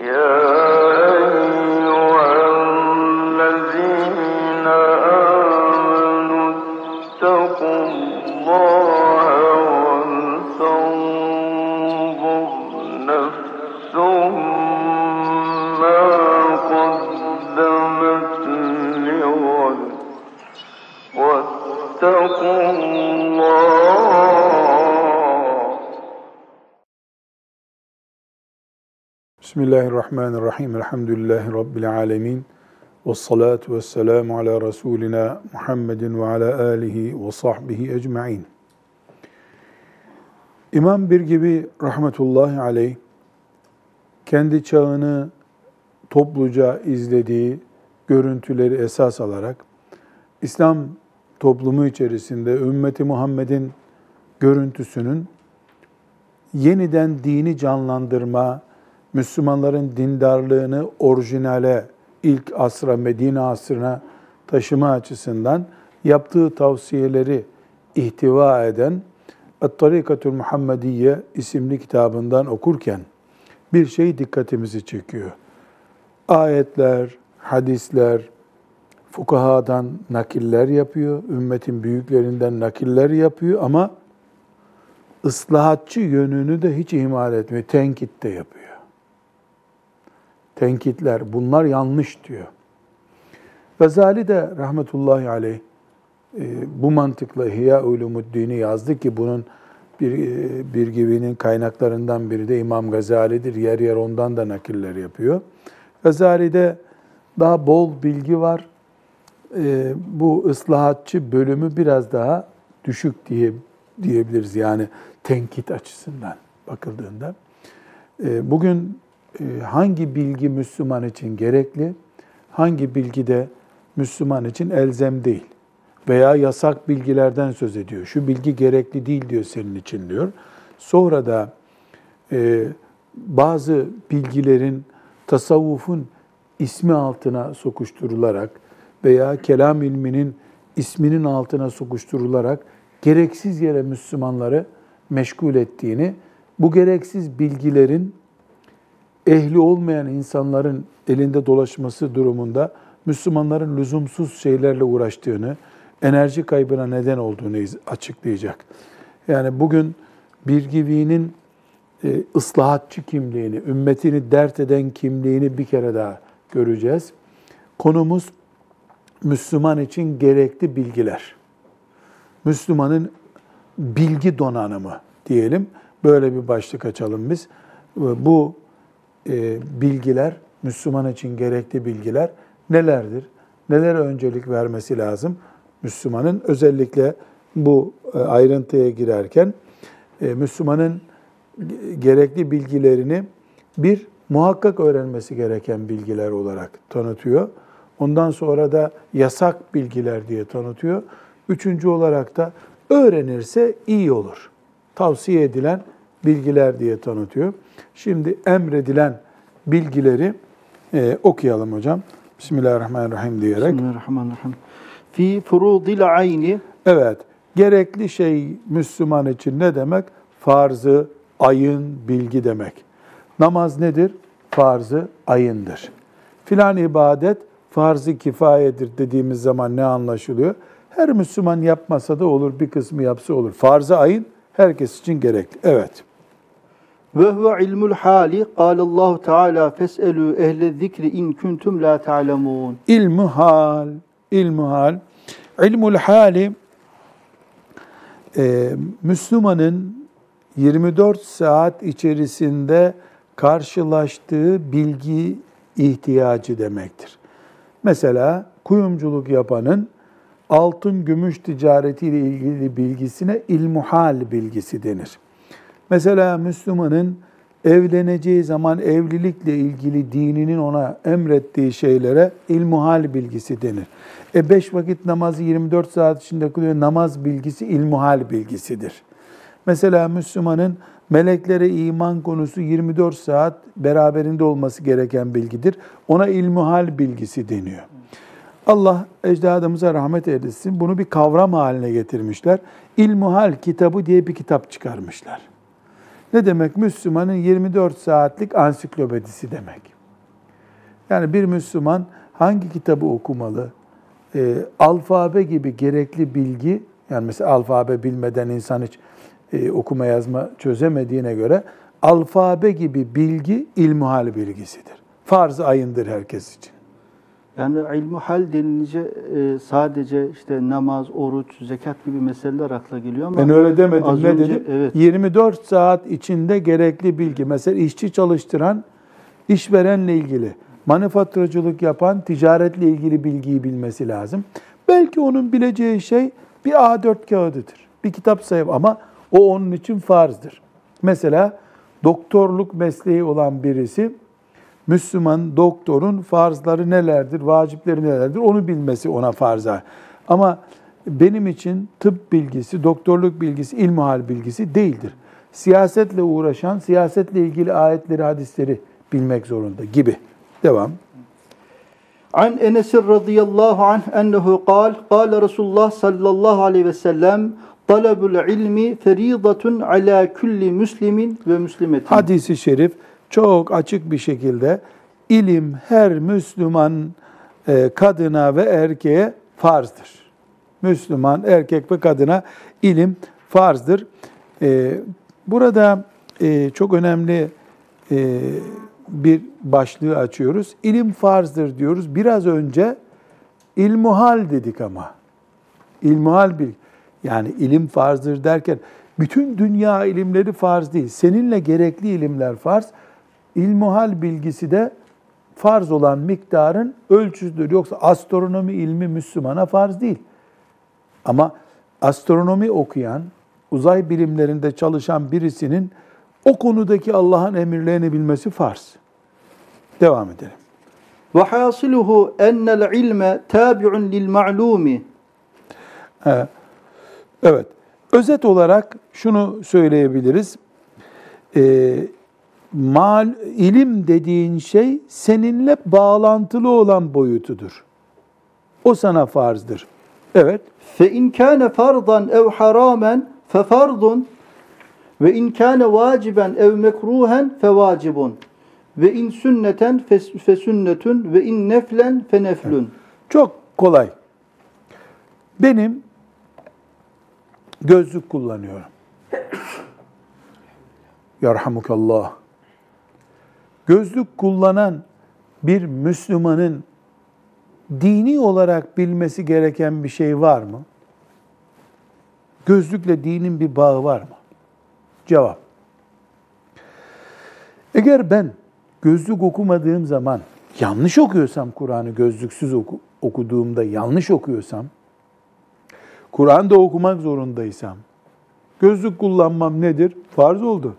Yeah. Bismillahirrahmanirrahim. Elhamdülillahi Rabbil alemin. Ve salatu ve selamu ala Resulina Muhammedin ve ala alihi ve sahbihi ecma'in. İmam bir gibi rahmetullahi aleyh, kendi çağını topluca izlediği görüntüleri esas alarak, İslam toplumu içerisinde ümmeti Muhammed'in görüntüsünün yeniden dini canlandırma, Müslümanların dindarlığını orijinale, ilk asra, Medine asrına taşıma açısından yaptığı tavsiyeleri ihtiva eden At-Tarikatül Muhammediye isimli kitabından okurken bir şey dikkatimizi çekiyor. Ayetler, hadisler, fukahadan nakiller yapıyor, ümmetin büyüklerinden nakiller yapıyor ama ıslahatçı yönünü de hiç ihmal etmiyor, tenkit de yapıyor tenkitler, bunlar yanlış diyor. Gazali de rahmetullahi aleyh e, bu mantıkla İhya Ulumuddin'i yazdı ki bunun bir, e, bir gibinin kaynaklarından biri de İmam Gazali'dir. Yer yer ondan da nakiller yapıyor. Gazali'de daha bol bilgi var. E, bu ıslahatçı bölümü biraz daha düşük diye diyebiliriz yani tenkit açısından bakıldığında. Bugün hangi bilgi Müslüman için gerekli, hangi bilgi de Müslüman için elzem değil veya yasak bilgilerden söz ediyor. Şu bilgi gerekli değil diyor senin için diyor. Sonra da e, bazı bilgilerin tasavvufun ismi altına sokuşturularak veya kelam ilminin isminin altına sokuşturularak gereksiz yere Müslümanları meşgul ettiğini, bu gereksiz bilgilerin ehli olmayan insanların elinde dolaşması durumunda Müslümanların lüzumsuz şeylerle uğraştığını, enerji kaybına neden olduğunu açıklayacak. Yani bugün Birgivi'nin e, ıslahatçı kimliğini, ümmetini dert eden kimliğini bir kere daha göreceğiz. Konumuz Müslüman için gerekli bilgiler. Müslümanın bilgi donanımı diyelim. Böyle bir başlık açalım biz. Bu e, bilgiler, Müslüman için gerekli bilgiler nelerdir? Nelere öncelik vermesi lazım? Müslümanın özellikle bu e, ayrıntıya girerken e, Müslümanın gerekli bilgilerini bir muhakkak öğrenmesi gereken bilgiler olarak tanıtıyor. Ondan sonra da yasak bilgiler diye tanıtıyor. Üçüncü olarak da öğrenirse iyi olur. Tavsiye edilen bilgiler diye tanıtıyor. Şimdi emredilen bilgileri e, okuyalım hocam. Bismillahirrahmanirrahim diyerek. Bismillahirrahmanirrahim. Fi furudil ayni. Evet. Gerekli şey Müslüman için ne demek? Farzı, ayın, bilgi demek. Namaz nedir? Farzı, ayındır. Filan ibadet farzı kifayedir dediğimiz zaman ne anlaşılıyor? Her Müslüman yapmasa da olur, bir kısmı yapsa olur. Farzı ayın herkes için gerekli. Evet. Ve huve ilmul hali. Allahu Teala feselu ehle zikri in kuntum la ta'lemun. İlmu hal, ilmu hal. İlmul hali e, Müslümanın 24 saat içerisinde karşılaştığı bilgi ihtiyacı demektir. Mesela kuyumculuk yapanın altın gümüş ticaretiyle ilgili bilgisine ilmuhal bilgisi denir. Mesela Müslümanın evleneceği zaman evlilikle ilgili dininin ona emrettiği şeylere ilmuhal bilgisi denir. E beş vakit namazı 24 saat içinde kılıyor. Namaz bilgisi ilmuhal bilgisidir. Mesela Müslümanın meleklere iman konusu 24 saat beraberinde olması gereken bilgidir. Ona ilmuhal bilgisi deniyor. Allah ecdadımıza rahmet eylesin. Bunu bir kavram haline getirmişler. İlmuhal kitabı diye bir kitap çıkarmışlar. Ne demek? Müslümanın 24 saatlik ansiklopedisi demek. Yani bir Müslüman hangi kitabı okumalı? Ee, alfabe gibi gerekli bilgi, yani mesela alfabe bilmeden insan hiç e, okuma yazma çözemediğine göre alfabe gibi bilgi ilmuhal bilgisidir. Farz ayındır herkes için. Yani ilmu hal denilince e, sadece işte namaz, oruç, zekat gibi meseleler akla geliyor ama Ben öyle demedim. az ne önce- dedim? Evet. 24 saat içinde gerekli bilgi. Mesela işçi çalıştıran işverenle ilgili, manifaturacılık yapan ticaretle ilgili bilgiyi bilmesi lazım. Belki onun bileceği şey bir A4 kağıdıdır. Bir kitap sayı ama o onun için farzdır. Mesela doktorluk mesleği olan birisi Müslüman doktorun farzları nelerdir, vacipleri nelerdir onu bilmesi ona farza. Ama benim için tıp bilgisi, doktorluk bilgisi, ilmihal bilgisi değildir. Siyasetle uğraşan, siyasetle ilgili ayetleri, hadisleri bilmek zorunda gibi. Devam. An Enes radıyallahu anh ennehu kal, kal Resulullah sallallahu aleyhi ve sellem, talabul ilmi feridatun ala kulli müslimin ve müslimetin. Hadisi şerif çok açık bir şekilde ilim her Müslüman e, kadına ve erkeğe farzdır. Müslüman erkek ve kadına ilim farzdır. E, Burada e, çok önemli bir başlığı açıyoruz. İlim farzdır diyoruz. Biraz önce ilmuhal dedik ama. İlmuhal bil. Yani ilim farzdır derken bütün dünya ilimleri farz değil. Seninle gerekli ilimler farz. İlmuhal bilgisi de farz olan miktarın ölçüsüdür. Yoksa astronomi ilmi Müslümana farz değil. Ama astronomi okuyan, uzay bilimlerinde çalışan birisinin o konudaki Allah'ın emirlerini bilmesi farz. Devam edelim. Ve hasiluhu ennel ilme tabi'un lil ma'lumi. Evet. Özet olarak şunu söyleyebiliriz. Ee, mal, ilim dediğin şey seninle bağlantılı olan boyutudur. O sana farzdır. Evet. Fe in kana fardan ev haramen fe fardun ve in kana vaciben ev mekruhen fe vacibun ve in sünneten fe, sünnetun ve in neflen fe neflun. Çok kolay. Benim gözlük kullanıyorum. Yarhamukallah. Gözlük kullanan bir Müslümanın dini olarak bilmesi gereken bir şey var mı? Gözlükle dinin bir bağı var mı? Cevap. Eğer ben gözlük okumadığım zaman yanlış okuyorsam Kur'an'ı gözlüksüz oku, okuduğumda yanlış okuyorsam, Kur'an'da okumak zorundaysam, gözlük kullanmam nedir? Farz oldu.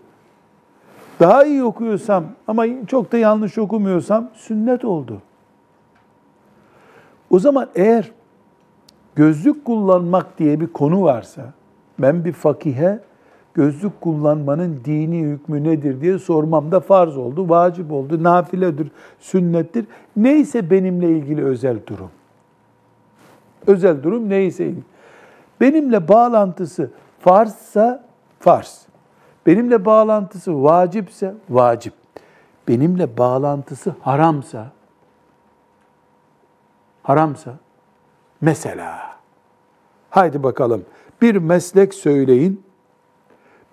Daha iyi okuyorsam ama çok da yanlış okumuyorsam sünnet oldu. O zaman eğer gözlük kullanmak diye bir konu varsa, ben bir fakihe gözlük kullanmanın dini hükmü nedir diye sormam da farz oldu, vacip oldu, nafiledir, sünnettir. Neyse benimle ilgili özel durum. Özel durum neyse. Benimle bağlantısı farzsa farz. Benimle bağlantısı vacipse vacip. Benimle bağlantısı haramsa haramsa mesela haydi bakalım bir meslek söyleyin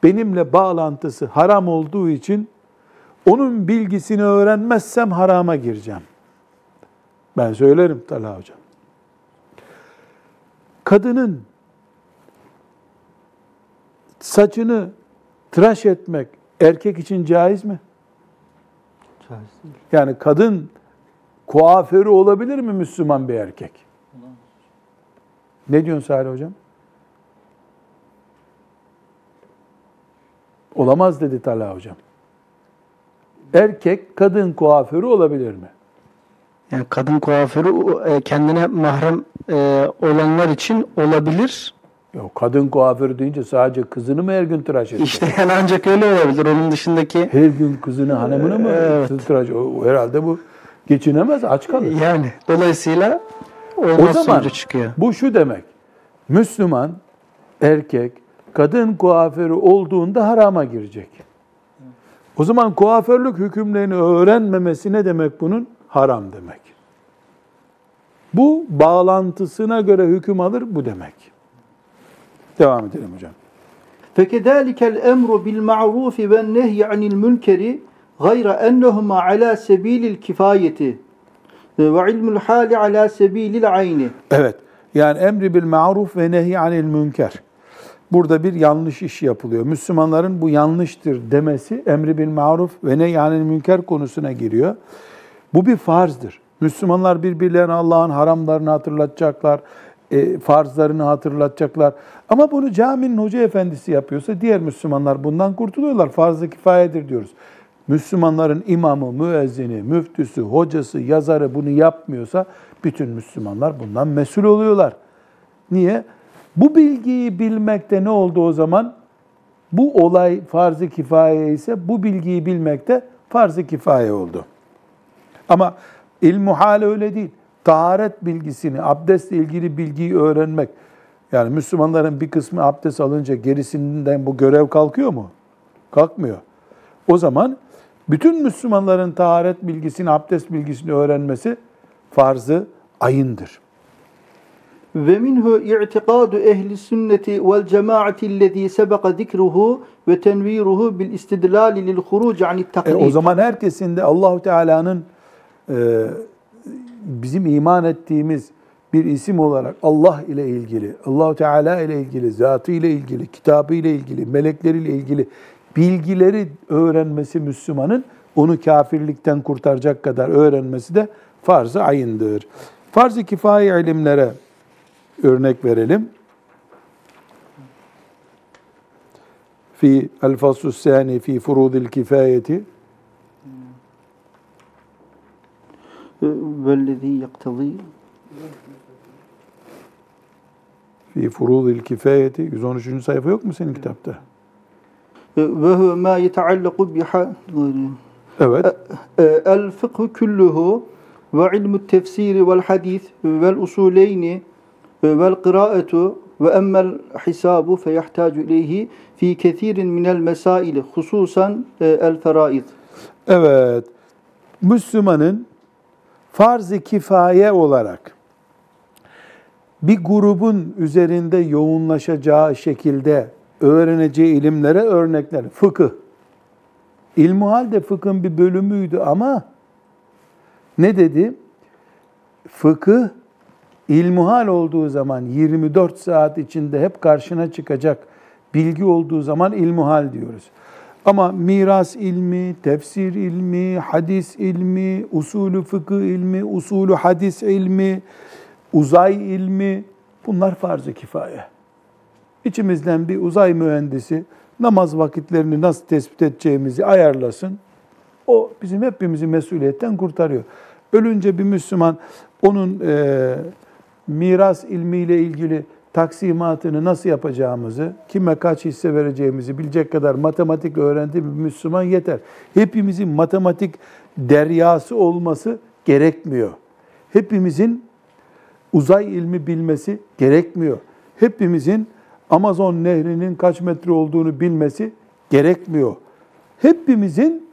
benimle bağlantısı haram olduğu için onun bilgisini öğrenmezsem harama gireceğim. Ben söylerim Talha Hocam. Kadının saçını tıraş etmek erkek için caiz mi? Caiz değil. Yani kadın kuaförü olabilir mi Müslüman bir erkek? Ne diyorsun Salih Hocam? Olamaz dedi Talha Hocam. Erkek kadın kuaförü olabilir mi? Yani kadın kuaförü e, kendine mahrem e, olanlar için olabilir. Yok kadın kuaförü deyince sadece kızını mı her gün tıraş edecek? İşte yani ancak öyle olabilir. Onun dışındaki Her gün kızını, hanımını mı Evet. tıraş o- Herhalde bu geçinemez, aç kalır. yani dolayısıyla O zaman çıkıyor. bu şu demek. Müslüman erkek kadın kuaförü olduğunda harama girecek. O zaman kuaförlük hükümlerini öğrenmemesi ne demek bunun? Haram demek. Bu bağlantısına göre hüküm alır bu demek. Devam edelim hocam. فكذلك الأمر بالمعروف والنهي عن المنكر غير أنهما على سبيل الكفاية وعلم الحال على سبيل العين Evet. Yani emri bil maruf ve nehy anil münker. Burada bir yanlış iş yapılıyor. Müslümanların bu yanlıştır demesi emri bil maruf ve nehy anil münker konusuna giriyor. Bu bir farzdır. Müslümanlar birbirlerine Allah'ın haramlarını hatırlatacaklar, e, farzlarını hatırlatacaklar. Ama bunu caminin hoca efendisi yapıyorsa diğer Müslümanlar bundan kurtuluyorlar. Farz-ı kifayedir diyoruz. Müslümanların imamı, müezzini, müftüsü, hocası, yazarı bunu yapmıyorsa bütün Müslümanlar bundan mesul oluyorlar. Niye? Bu bilgiyi bilmekte ne oldu o zaman? Bu olay farz-ı kifaye ise bu bilgiyi bilmekte farz-ı kifaye oldu. Ama ilmuhal öyle değil. Taharet bilgisini, abdestle ilgili bilgiyi öğrenmek. Yani Müslümanların bir kısmı abdest alınca gerisinden bu görev kalkıyor mu? Kalkmıyor. O zaman bütün Müslümanların taharet bilgisini, abdest bilgisini öğrenmesi farzı ayındır. ve minhu i'tikadu ehli sünneti vel cemaati ellezî sebeka zikruhu ve tenviruhu bil istidlali lil huruc anit E, taklid. o zaman herkesin de Allahu Teala'nın e, bizim iman ettiğimiz bir isim olarak Allah ile ilgili, Allahu Teala ile ilgili, zatı ile ilgili, kitabı ile ilgili, melekleriyle ilgili bilgileri öğrenmesi Müslümanın onu kafirlikten kurtaracak kadar öğrenmesi de farz-ı ayındır. Farz-ı kifaye ilimlere örnek verelim. Fi el-faslu sani fi furudil kifayeti vellezî yaktazî fi furudil kifayeti 113. sayfa yok mu senin kitapta? ve huve ma yeteallaku biha Evet. el fıkhu kulluhu ve ilmu tefsiri vel hadis vel usuleyni vel kıraatu ve emmel hisabu feyahtacu ileyhi fi kethirin minel mesaili hususan el feraid. Evet. Müslümanın farz-ı kifaye olarak bir grubun üzerinde yoğunlaşacağı şekilde öğreneceği ilimlere örnekler. Fıkıh. İlmuhal de fıkhın bir bölümüydü ama ne dedi? Fıkıh ilmuhal olduğu zaman 24 saat içinde hep karşına çıkacak bilgi olduğu zaman ilmuhal diyoruz. Ama miras ilmi, tefsir ilmi, hadis ilmi, usulü fıkıh ilmi, usulü hadis ilmi, uzay ilmi bunlar farz-ı kifaye. İçimizden bir uzay mühendisi namaz vakitlerini nasıl tespit edeceğimizi ayarlasın. O bizim hepimizi mesuliyetten kurtarıyor. Ölünce bir Müslüman onun e, miras ilmiyle ilgili taksimatını nasıl yapacağımızı, kime kaç hisse vereceğimizi bilecek kadar matematik öğrendi bir Müslüman yeter. Hepimizin matematik deryası olması gerekmiyor. Hepimizin uzay ilmi bilmesi gerekmiyor. Hepimizin Amazon nehrinin kaç metre olduğunu bilmesi gerekmiyor. Hepimizin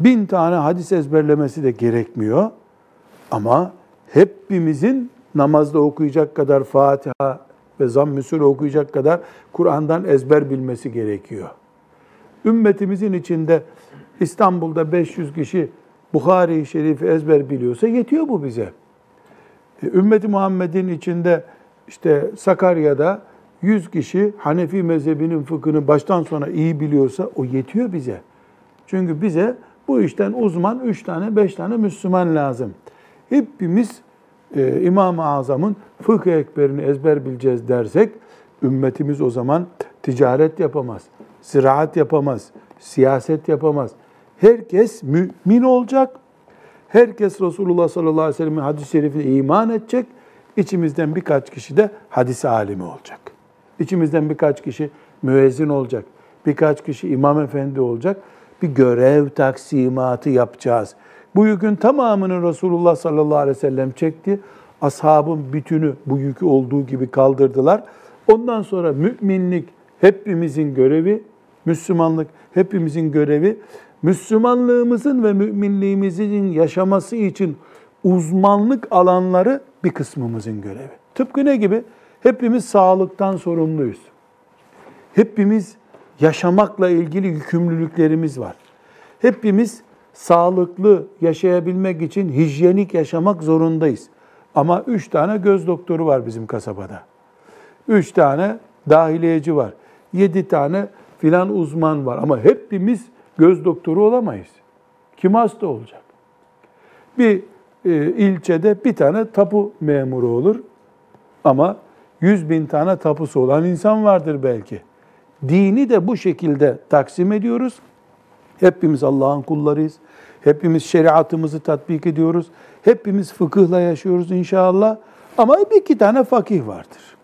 bin tane hadis ezberlemesi de gerekmiyor. Ama hepimizin namazda okuyacak kadar Fatiha ve zamm-ı okuyacak kadar Kur'an'dan ezber bilmesi gerekiyor. Ümmetimizin içinde İstanbul'da 500 kişi Bukhari-i Şerif'i ezber biliyorsa yetiyor bu bize. E, Ümmeti Muhammed'in içinde işte Sakarya'da 100 kişi Hanefi mezhebinin fıkhını baştan sona iyi biliyorsa o yetiyor bize. Çünkü bize bu işten uzman 3 tane 5 tane Müslüman lazım. Hepimiz e, İmam-ı Azam'ın fıkıh ekberini ezber bileceğiz dersek ümmetimiz o zaman ticaret yapamaz, ziraat yapamaz, siyaset yapamaz. Herkes mümin olacak. Herkes Resulullah sallallahu aleyhi ve sellem'in hadis-i şerifine iman edecek. İçimizden birkaç kişi de hadis alimi olacak. İçimizden birkaç kişi müezzin olacak. Birkaç kişi imam efendi olacak. Bir görev taksimatı yapacağız. Bu yükün tamamını Resulullah sallallahu aleyhi ve sellem çekti. Ashabın bütünü bu yükü olduğu gibi kaldırdılar. Ondan sonra müminlik hepimizin görevi, Müslümanlık hepimizin görevi. Müslümanlığımızın ve müminliğimizin yaşaması için uzmanlık alanları bir kısmımızın görevi. Tıpkı ne gibi? Hepimiz sağlıktan sorumluyuz. Hepimiz yaşamakla ilgili yükümlülüklerimiz var. Hepimiz sağlıklı yaşayabilmek için hijyenik yaşamak zorundayız. Ama üç tane göz doktoru var bizim kasabada. Üç tane dahiliyeci var. Yedi tane filan uzman var. Ama hepimiz göz doktoru olamayız. Kim hasta olacak? Bir e, ilçede bir tane tapu memuru olur. Ama yüz bin tane tapusu olan insan vardır belki. Dini de bu şekilde taksim ediyoruz. Hepimiz Allah'ın kullarıyız. Hepimiz şeriatımızı tatbik ediyoruz. Hepimiz fıkıhla yaşıyoruz inşallah. Ama bir iki tane fakih vardır.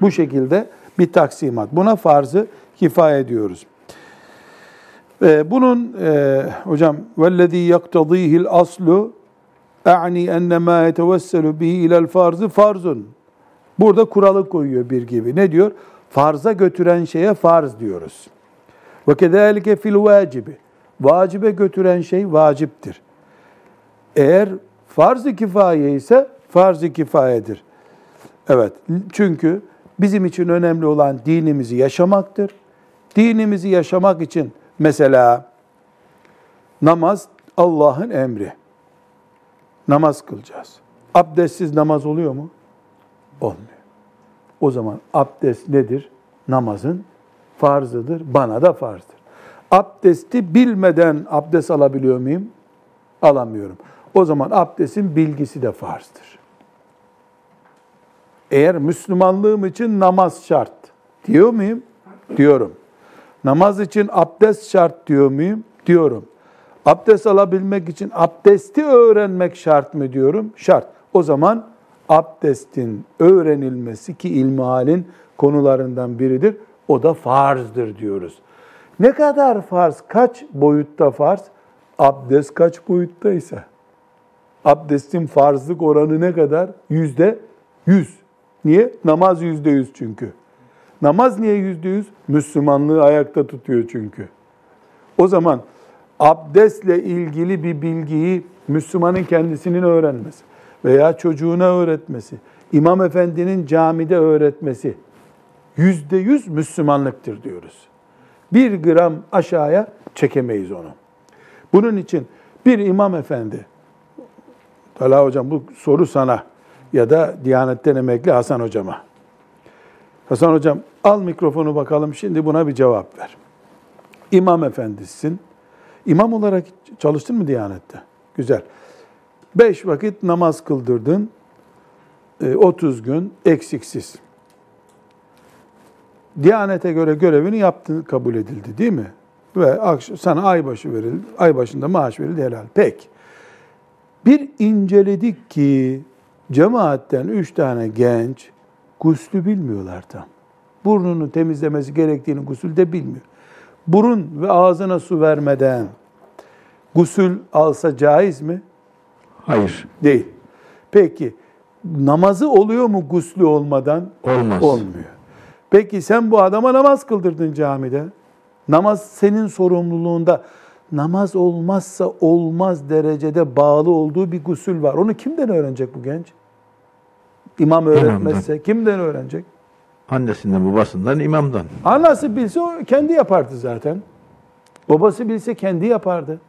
Bu şekilde bir taksimat. Buna farzı kifaya diyoruz. Ee, bunun e, hocam vellezî yaktadîhil aslu a'ni enne mâ yetevesselu bihi ilel farzı farzun. Burada kuralı koyuyor bir gibi. Ne diyor? Farza götüren şeye farz diyoruz. Ve kedâlike fil vacibi. Vacibe götüren şey vaciptir. Eğer farz-ı kifaye ise farz-ı kifayedir. Evet, çünkü bizim için önemli olan dinimizi yaşamaktır. Dinimizi yaşamak için mesela namaz Allah'ın emri. Namaz kılacağız. Abdestsiz namaz oluyor mu? Olmuyor. O zaman abdest nedir? Namazın farzıdır. Bana da farzdır. Abdesti bilmeden abdest alabiliyor muyum? Alamıyorum. O zaman abdestin bilgisi de farzdır. Eğer Müslümanlığım için namaz şart diyor muyum? Diyorum. Namaz için abdest şart diyor muyum? Diyorum. Abdest alabilmek için abdesti öğrenmek şart mı diyorum? Şart. O zaman abdestin öğrenilmesi ki ilmihalin konularından biridir. O da farzdır diyoruz. Ne kadar farz? Kaç boyutta farz? Abdest kaç boyuttaysa. Abdestin farzlık oranı ne kadar? Yüzde yüz. Niye? Namaz yüzde yüz çünkü. Namaz niye yüzde yüz? Müslümanlığı ayakta tutuyor çünkü. O zaman abdestle ilgili bir bilgiyi Müslümanın kendisinin öğrenmesi veya çocuğuna öğretmesi, imam efendinin camide öğretmesi yüzde yüz Müslümanlıktır diyoruz. Bir gram aşağıya çekemeyiz onu. Bunun için bir imam efendi, Talha hocam bu soru sana ya da Diyanet'ten emekli Hasan hocama. Hasan hocam al mikrofonu bakalım şimdi buna bir cevap ver. İmam efendisin. İmam olarak çalıştın mı Diyanet'te? Güzel. Beş vakit namaz kıldırdın. 30 gün eksiksiz. Diyanete göre görevini yaptın, kabul edildi değil mi? Ve sana aybaşı verildi, ay başında maaş verildi helal. Pek. Bir inceledik ki cemaatten üç tane genç guslü bilmiyorlar tam. Burnunu temizlemesi gerektiğini gusül de bilmiyor. Burun ve ağzına su vermeden gusül alsa caiz mi? Hayır. Değil. Peki namazı oluyor mu guslü olmadan? Olmaz. Olmuyor. Peki sen bu adama namaz kıldırdın camide. Namaz senin sorumluluğunda. Namaz olmazsa olmaz derecede bağlı olduğu bir gusül var. Onu kimden öğrenecek bu genç? İmam öğretmezse kimden öğrenecek? Annesinden, babasından, imamdan. Anası bilse o kendi yapardı zaten. Babası bilse kendi yapardı.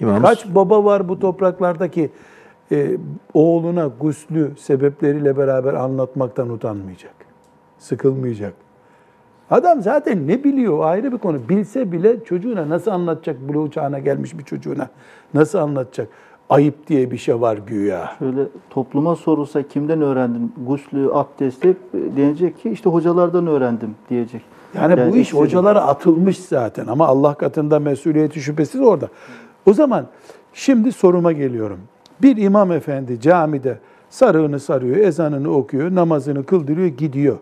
İmam Kaç baba var bu topraklardaki e, oğluna guslü sebepleriyle beraber anlatmaktan utanmayacak. Sıkılmayacak. Adam zaten ne biliyor ayrı bir konu. Bilse bile çocuğuna nasıl anlatacak buluğ çağına gelmiş bir çocuğuna? Nasıl anlatacak? Ayıp diye bir şey var güya. Şöyle topluma sorulsa kimden öğrendin guslü, abdesti denecek ki işte hocalardan öğrendim diyecek. Yani, bu iş hocalara atılmış zaten ama Allah katında mesuliyeti şüphesiz orada. O zaman şimdi soruma geliyorum. Bir imam efendi camide sarığını sarıyor, ezanını okuyor, namazını kıldırıyor, gidiyor.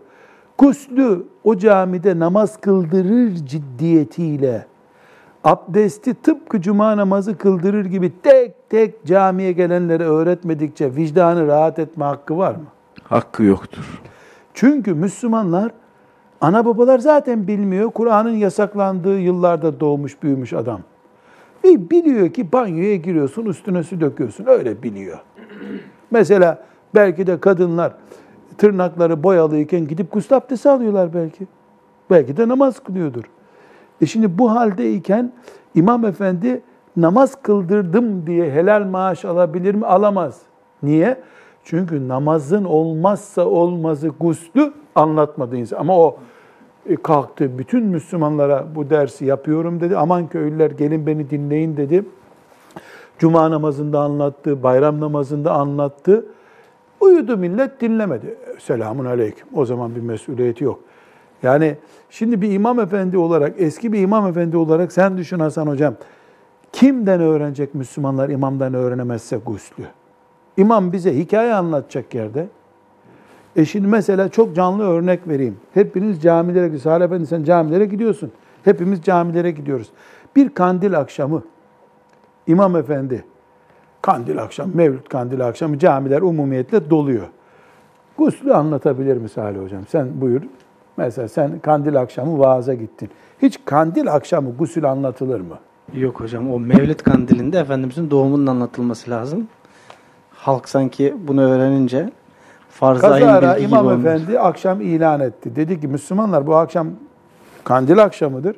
Guslü o camide namaz kıldırır ciddiyetiyle abdesti tıpkı cuma namazı kıldırır gibi tek tek camiye gelenlere öğretmedikçe vicdanı rahat etme hakkı var mı? hakkı yoktur. Çünkü Müslümanlar Ana babalar zaten bilmiyor. Kur'an'ın yasaklandığı yıllarda doğmuş büyümüş adam. E biliyor ki banyoya giriyorsun, üstüne su döküyorsun. Öyle biliyor. Mesela belki de kadınlar tırnakları boyalıyken gidip gusül abdesti alıyorlar belki. Belki de namaz kılıyordur. E şimdi bu haldeyken imam efendi namaz kıldırdım diye helal maaş alabilir mi? Alamaz. Niye? Çünkü namazın olmazsa olmazı guslü anlatmadı insan. Ama o e, kalktı bütün Müslümanlara bu dersi yapıyorum dedi. Aman köylüler gelin beni dinleyin dedi. Cuma namazında anlattı, bayram namazında anlattı. Uyudu millet dinlemedi. Selamun aleyküm. O zaman bir mesuliyeti yok. Yani şimdi bir imam efendi olarak, eski bir imam efendi olarak sen düşün Hasan hocam. Kimden öğrenecek Müslümanlar imamdan öğrenemezse guslü? İmam bize hikaye anlatacak yerde. E şimdi mesela çok canlı örnek vereyim. Hepiniz camilere gidiyorsunuz. Salih Efendi sen camilere gidiyorsun. Hepimiz camilere gidiyoruz. Bir kandil akşamı İmam Efendi kandil akşam, Mevlüt kandil akşamı camiler umumiyetle doluyor. Guslü anlatabilir mi Salih Hocam? Sen buyur. Mesela sen kandil akşamı vaaza gittin. Hiç kandil akşamı gusül anlatılır mı? Yok hocam o Mevlid kandilinde Efendimizin doğumunun anlatılması lazım. Halk sanki bunu öğrenince farz-ı ayn Kazara bilgi gibi İmam olmuş. Efendi akşam ilan etti. Dedi ki Müslümanlar bu akşam kandil akşamıdır.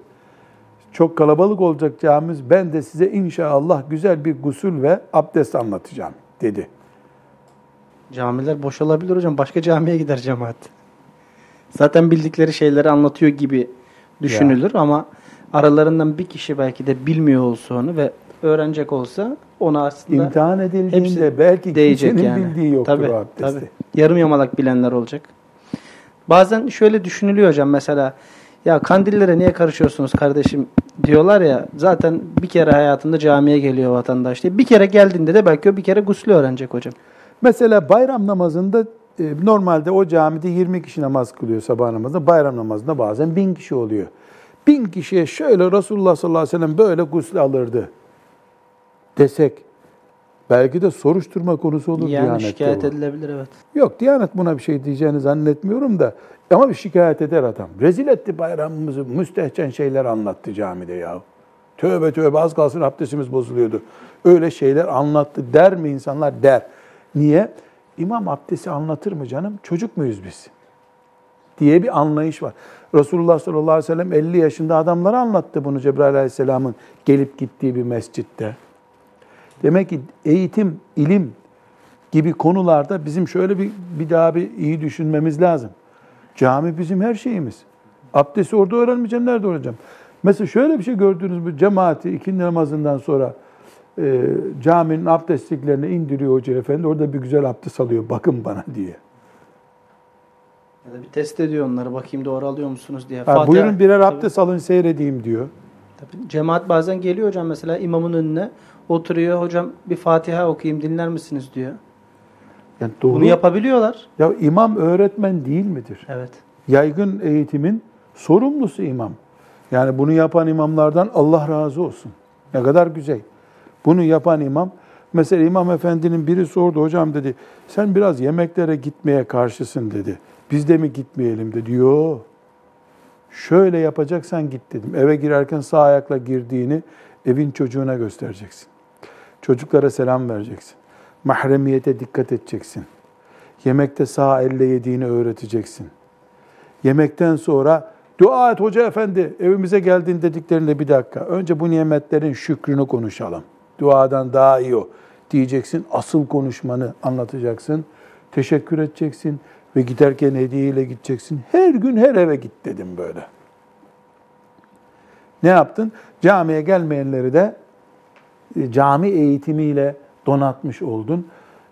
Çok kalabalık olacak camimiz. Ben de size inşallah güzel bir gusül ve abdest anlatacağım dedi. Camiler boş olabilir hocam. Başka camiye gider cemaat. Zaten bildikleri şeyleri anlatıyor gibi düşünülür ama aralarından bir kişi belki de bilmiyor olsa onu ve öğrenecek olsa ona aslında İmtihan edildiğinde hepsi belki değecek kimsenin yani. bildiği yoktur Tabii, abdesti. tabii. Yarım yamalak bilenler olacak. Bazen şöyle düşünülüyor hocam mesela ya kandillere niye karışıyorsunuz kardeşim diyorlar ya zaten bir kere hayatında camiye geliyor vatandaş diye. Bir kere geldiğinde de belki o bir kere guslü öğrenecek hocam. Mesela bayram namazında e, normalde o camide 20 kişi namaz kılıyor sabah namazında. Bayram namazında bazen 1000 kişi oluyor. 1000 kişiye şöyle Resulullah sallallahu aleyhi ve sellem böyle gusül alırdı desek belki de soruşturma konusu olur yani Diyanet'te şikayet bu. edilebilir evet. Yok Diyanet buna bir şey diyeceğini zannetmiyorum da ama bir şikayet eder adam. Rezil etti bayramımızı, müstehcen şeyler anlattı camide ya. Tövbe tövbe az kalsın abdestimiz bozuluyordu. Öyle şeyler anlattı der mi insanlar? Der. Niye? İmam abdesti anlatır mı canım? Çocuk muyuz biz? diye bir anlayış var. Resulullah sallallahu aleyhi ve sellem 50 yaşında adamlara anlattı bunu Cebrail aleyhisselamın gelip gittiği bir mescitte. Demek ki eğitim, ilim gibi konularda bizim şöyle bir, bir daha bir iyi düşünmemiz lazım. Cami bizim her şeyimiz. Abdesti orada öğrenmeyeceğim, nerede öğreneceğim? Mesela şöyle bir şey gördünüz mü? Cemaati ikindi namazından sonra e, caminin abdestliklerini indiriyor hoca efendi. Orada bir güzel abdest alıyor. Bakın bana diye. Ya da bir test ediyor onları bakayım doğru alıyor musunuz diye. Ha, Fatiha- buyurun birer Tabii. abdest alın seyredeyim diyor. Tabii. Cemaat bazen geliyor hocam mesela imamın önüne oturuyor hocam bir Fatiha okuyayım dinler misiniz diyor. Yani doğru. Bunu yapabiliyorlar. ya imam öğretmen değil midir? Evet. Yaygın eğitimin sorumlusu imam. Yani bunu yapan imamlardan Allah razı olsun. Ne kadar güzel. Bunu yapan imam, mesela imam efendinin biri sordu, hocam dedi, sen biraz yemeklere gitmeye karşısın dedi. Biz de mi gitmeyelim dedi. Yo. Şöyle yapacaksan git dedim. Eve girerken sağ ayakla girdiğini evin çocuğuna göstereceksin. Çocuklara selam vereceksin. Mahremiyete dikkat edeceksin. Yemekte sağ elle yediğini öğreteceksin. Yemekten sonra dua et hoca efendi evimize geldin dediklerinde bir dakika. Önce bu nimetlerin şükrünü konuşalım. Duadan daha iyi o diyeceksin. Asıl konuşmanı anlatacaksın. Teşekkür edeceksin ve giderken hediyeyle gideceksin. Her gün her eve git dedim böyle. Ne yaptın? Camiye gelmeyenleri de e, cami eğitimiyle donatmış oldun.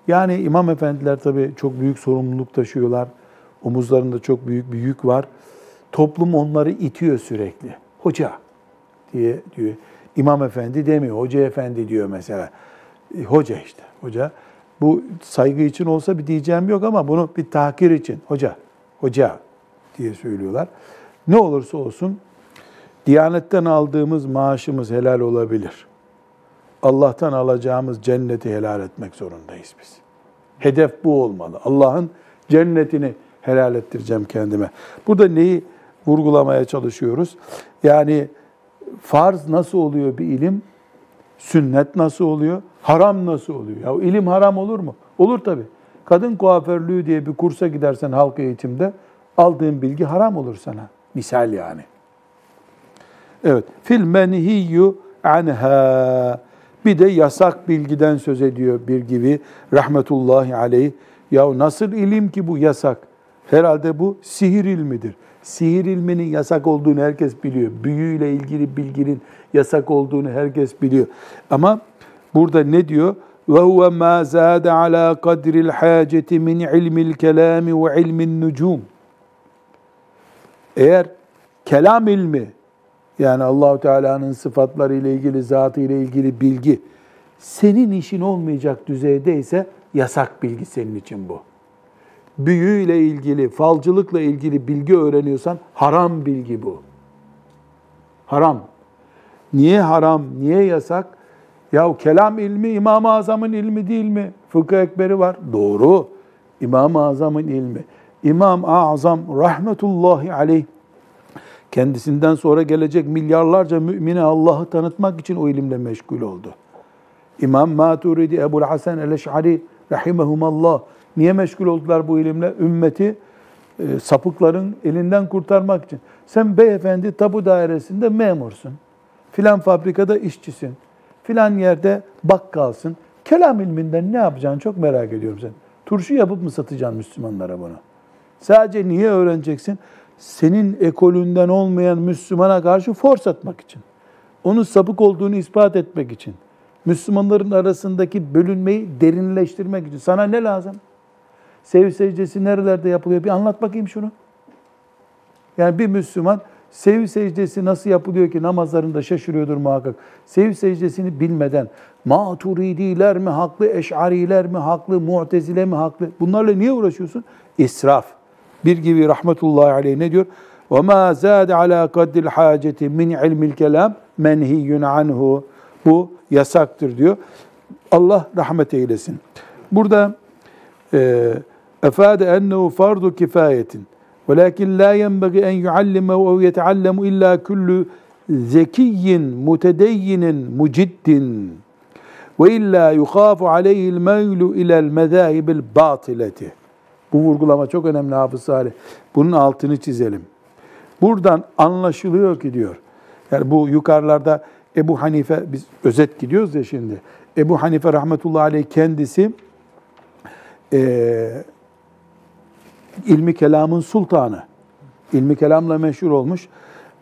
Yani imam efendiler tabii çok büyük sorumluluk taşıyorlar. Omuzlarında çok büyük bir yük var. Toplum onları itiyor sürekli. Hoca diye diyor. İmam efendi demiyor. Hoca efendi diyor mesela. E, Hoca işte. Hoca. Bu saygı için olsa bir diyeceğim yok ama bunu bir tahkir için. Hoca. Hoca diye söylüyorlar. Ne olursa olsun Diyanetten aldığımız maaşımız helal olabilir. Allah'tan alacağımız cenneti helal etmek zorundayız biz. Hedef bu olmalı. Allah'ın cennetini helal ettireceğim kendime. Burada neyi vurgulamaya çalışıyoruz. Yani farz nasıl oluyor bir ilim? Sünnet nasıl oluyor? Haram nasıl oluyor? Ya ilim haram olur mu? Olur tabi. Kadın kuaförlüğü diye bir kursa gidersen halk eğitimde aldığın bilgi haram olur sana. Misal yani. Evet. Fil menhiyyu anha. Bir de yasak bilgiden söz ediyor bir gibi rahmetullahi aleyh. Ya nasıl ilim ki bu yasak? Herhalde bu sihir ilmidir. Sihir ilminin yasak olduğunu herkes biliyor. Büyüyle ilgili bilginin yasak olduğunu herkes biliyor. Ama burada ne diyor? Ve huve ma zade ala kadril haceti min ilmil kelami ve ilmin nucum. Eğer kelam ilmi yani Allahu Teala'nın sıfatları ile ilgili, zatı ile ilgili bilgi senin işin olmayacak düzeydeyse yasak bilgi senin için bu. Büyüyle ilgili, falcılıkla ilgili bilgi öğreniyorsan haram bilgi bu. Haram. Niye haram, niye yasak? Ya kelam ilmi İmam-ı Azam'ın ilmi değil mi? Fıkıh ekberi var. Doğru. İmam-ı Azam'ın ilmi. İmam-ı Azam rahmetullahi aleyh kendisinden sonra gelecek milyarlarca mümine Allah'ı tanıtmak için o ilimle meşgul oldu. İmam Maturidi, Ebu'l Hasan el-Eş'ari rahimehumallah niye meşgul oldular bu ilimle? Ümmeti e, sapıkların elinden kurtarmak için. Sen beyefendi tabu dairesinde memursun. Filan fabrikada işçisin. Filan yerde bakkalsın. Kelam ilminden ne yapacağını çok merak ediyorum sen. Turşu yapıp mı satacaksın Müslümanlara bunu? Sadece niye öğreneceksin? Senin ekolünden olmayan Müslümana karşı force atmak için. Onun sapık olduğunu ispat etmek için. Müslümanların arasındaki bölünmeyi derinleştirmek için. Sana ne lazım? Sev secdesi nerelerde yapılıyor? Bir anlat bakayım şunu. Yani bir Müslüman sev secdesi nasıl yapılıyor ki namazlarında şaşırıyordur muhakkak. Sev secdesini bilmeden maturidiler mi haklı, eş'ariler mi haklı, mu'tezile mi haklı? Bunlarla niye uğraşıyorsun? İsraf. Bir gibi rahmetullahi aleyh ne diyor? وَمَا زَادَ عَلَى قَدِّ الْحَاجَةِ مِنْ عِلْمِ الْكَلَامِ مَنْهِيٌّ عَنْهُ Bu yasaktır diyor. Allah rahmet eylesin. Burada e, efade ennehu fardu kifayetin. Velakin la yenbagi en yuallimehu ev yeteallemu illa kullu zekiyyin, mutedeyyinin, muciddin. Ve illa yukhafu aleyhi'l meylu ila'l mezahibil batileti. Bu vurgulama çok önemli Hafız Salih. Bunun altını çizelim. Buradan anlaşılıyor ki diyor. Yani bu yukarılarda Ebu Hanife, biz özet gidiyoruz ya şimdi. Ebu Hanife rahmetullahi aleyh kendisi e, ilmi kelamın sultanı. İlmi kelamla meşhur olmuş.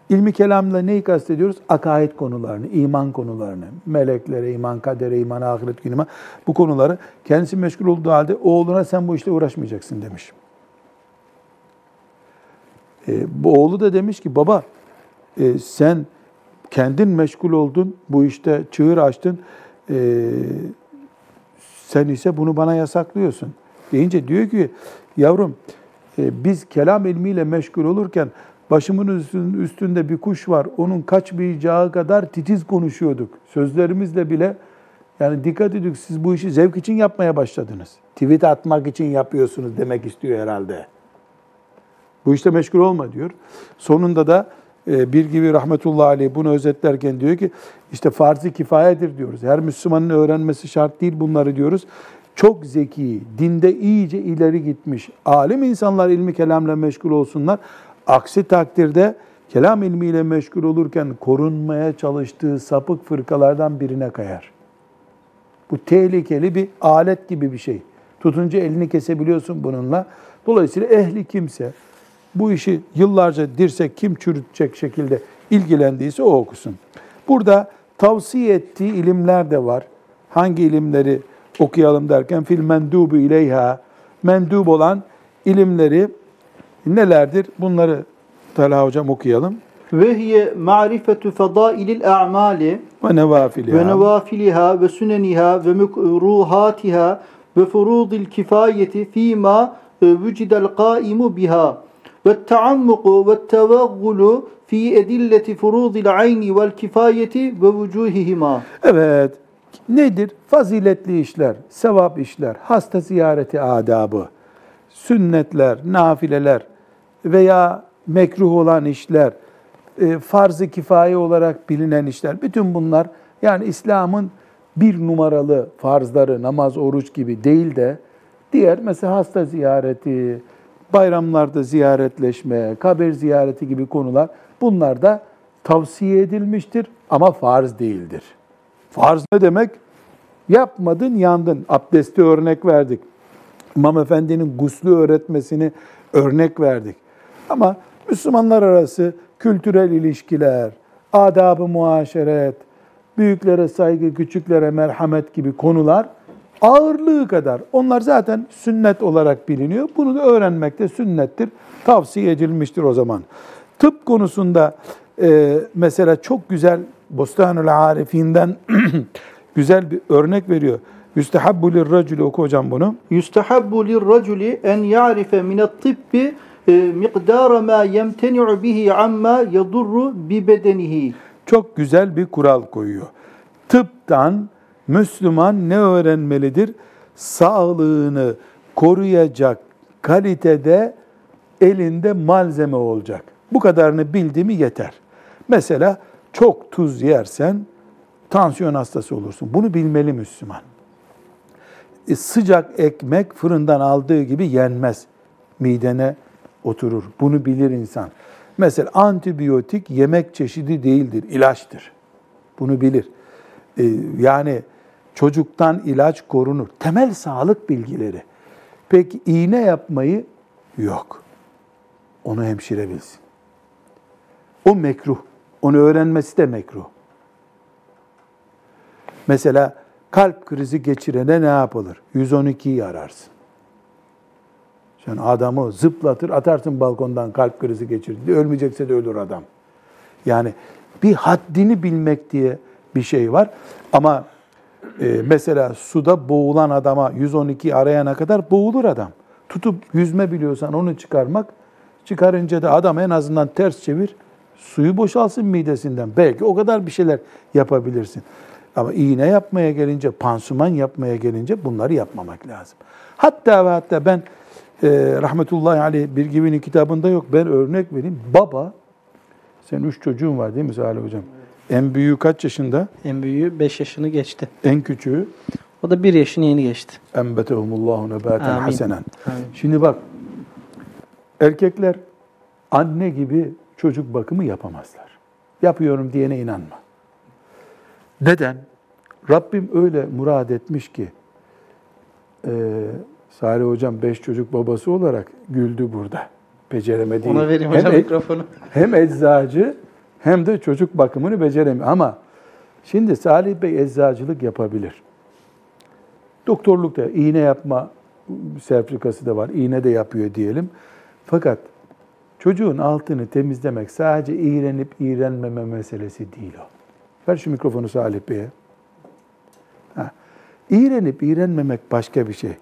İlmi kelamla neyi kastediyoruz? Akaid konularını, iman konularını, meleklere, iman, kadere, iman, ahiret günü, bu konuları kendisi meşgul olduğu halde oğluna sen bu işle uğraşmayacaksın demiş. E, bu oğlu da demiş ki baba e, sen kendin meşgul oldun, bu işte çığır açtın, e, sen ise bunu bana yasaklıyorsun. Deyince diyor ki yavrum biz kelam ilmiyle meşgul olurken başımın üstünde bir kuş var, onun kaçmayacağı kadar titiz konuşuyorduk. Sözlerimizle bile yani dikkat edin siz bu işi zevk için yapmaya başladınız. Tweet atmak için yapıyorsunuz demek istiyor herhalde. Bu işte meşgul olma diyor. Sonunda da e, bir gibi rahmetullahi aleyh bunu özetlerken diyor ki işte farz-ı kifayedir diyoruz. Her Müslümanın öğrenmesi şart değil bunları diyoruz. Çok zeki, dinde iyice ileri gitmiş, alim insanlar ilmi kelamla meşgul olsunlar. Aksi takdirde kelam ilmiyle meşgul olurken korunmaya çalıştığı sapık fırkalardan birine kayar. Bu tehlikeli bir alet gibi bir şey. Tutunca elini kesebiliyorsun bununla. Dolayısıyla ehli kimse, bu işi yıllarca dirsek kim çürütecek şekilde ilgilendiyse o okusun. Burada tavsiye ettiği ilimler de var. Hangi ilimleri okuyalım derken fil mendubu ileyha mendub olan ilimleri nelerdir? Bunları Talha hocam okuyalım. Ve hiye ma'rifetu fadailil a'mali Ve nevafiliha. ve nevafiliha ve süneniha ve mekruhatiha ve furudil kifayeti fîmâ vücidel kâimu biha ve taammuku ve tevaggulu fi edilleti furudil ayni vel kifayeti ve vücuhihima. Evet. Nedir? Faziletli işler, sevap işler, hasta ziyareti adabı, sünnetler, nafileler veya mekruh olan işler, e, farz-ı kifaye olarak bilinen işler, bütün bunlar yani İslam'ın bir numaralı farzları, namaz, oruç gibi değil de diğer mesela hasta ziyareti, bayramlarda ziyaretleşme, kabir ziyareti gibi konular bunlar da tavsiye edilmiştir ama farz değildir. Farz ne demek? Yapmadın, yandın. Abdesti örnek verdik. İmam Efendi'nin guslü öğretmesini örnek verdik. Ama Müslümanlar arası kültürel ilişkiler, adab-ı muaşeret, büyüklere saygı, küçüklere merhamet gibi konular ağırlığı kadar. Onlar zaten sünnet olarak biliniyor. Bunu da öğrenmek de sünnettir. Tavsiye edilmiştir o zaman. Tıp konusunda e, mesela çok güzel Bostanül Arifinden güzel bir örnek veriyor. Yüstehabbu lirracülü oku hocam bunu. Yustahabbu lirraculi en ya'rife minat-tibbi e, miqdara ma yemteni'u bihi amma yadurru bi bedenihi. Çok güzel bir kural koyuyor. Tıptan Müslüman ne öğrenmelidir? Sağlığını koruyacak kalitede elinde malzeme olacak. Bu kadarını bildi mi yeter. Mesela çok tuz yersen tansiyon hastası olursun. Bunu bilmeli Müslüman. E, sıcak ekmek fırından aldığı gibi yenmez. Midene oturur. Bunu bilir insan. Mesela antibiyotik yemek çeşidi değildir, ilaçtır. Bunu bilir. E, yani çocuktan ilaç korunur. Temel sağlık bilgileri. Peki iğne yapmayı yok. Onu hemşire bilsin. O mekruh. Onu öğrenmesi de mekruh. Mesela kalp krizi geçirene ne yapılır? 112'yi ararsın. Sen adamı zıplatır, atarsın balkondan kalp krizi geçirdi. Ölmeyecekse de ölür adam. Yani bir haddini bilmek diye bir şey var. Ama e, mesela suda boğulan adama 112 arayana kadar boğulur adam. Tutup yüzme biliyorsan onu çıkarmak, çıkarınca da adam en azından ters çevir, suyu boşalsın midesinden. Belki o kadar bir şeyler yapabilirsin. Ama iğne yapmaya gelince, pansuman yapmaya gelince bunları yapmamak lazım. Hatta ve hatta ben e, rahmetullahi aleyh bir gibinin kitabında yok. Ben örnek vereyim. Baba, senin üç çocuğun var değil mi Salih Hocam? En büyüğü kaç yaşında? En büyüğü 5 yaşını geçti. En küçüğü? O da 1 yaşını yeni geçti. Enbetehumullahu nebaten hasenen. Şimdi bak, erkekler anne gibi çocuk bakımı yapamazlar. Yapıyorum diyene inanma. Neden? Rabbim öyle murad etmiş ki, e, Salih Hocam beş çocuk babası olarak güldü burada. Beceremedi. Ona vereyim Hem hocam e- mikrofonu. hem eczacı hem de çocuk bakımını beceremiyor. Ama şimdi Salih Bey eczacılık yapabilir. Doktorluk da iğne yapma sertifikası da var. İğne de yapıyor diyelim. Fakat çocuğun altını temizlemek sadece iğrenip iğrenmeme meselesi değil o. Ver şu mikrofonu Salih Bey'e. Ha. İğrenip iğrenmemek başka bir şey.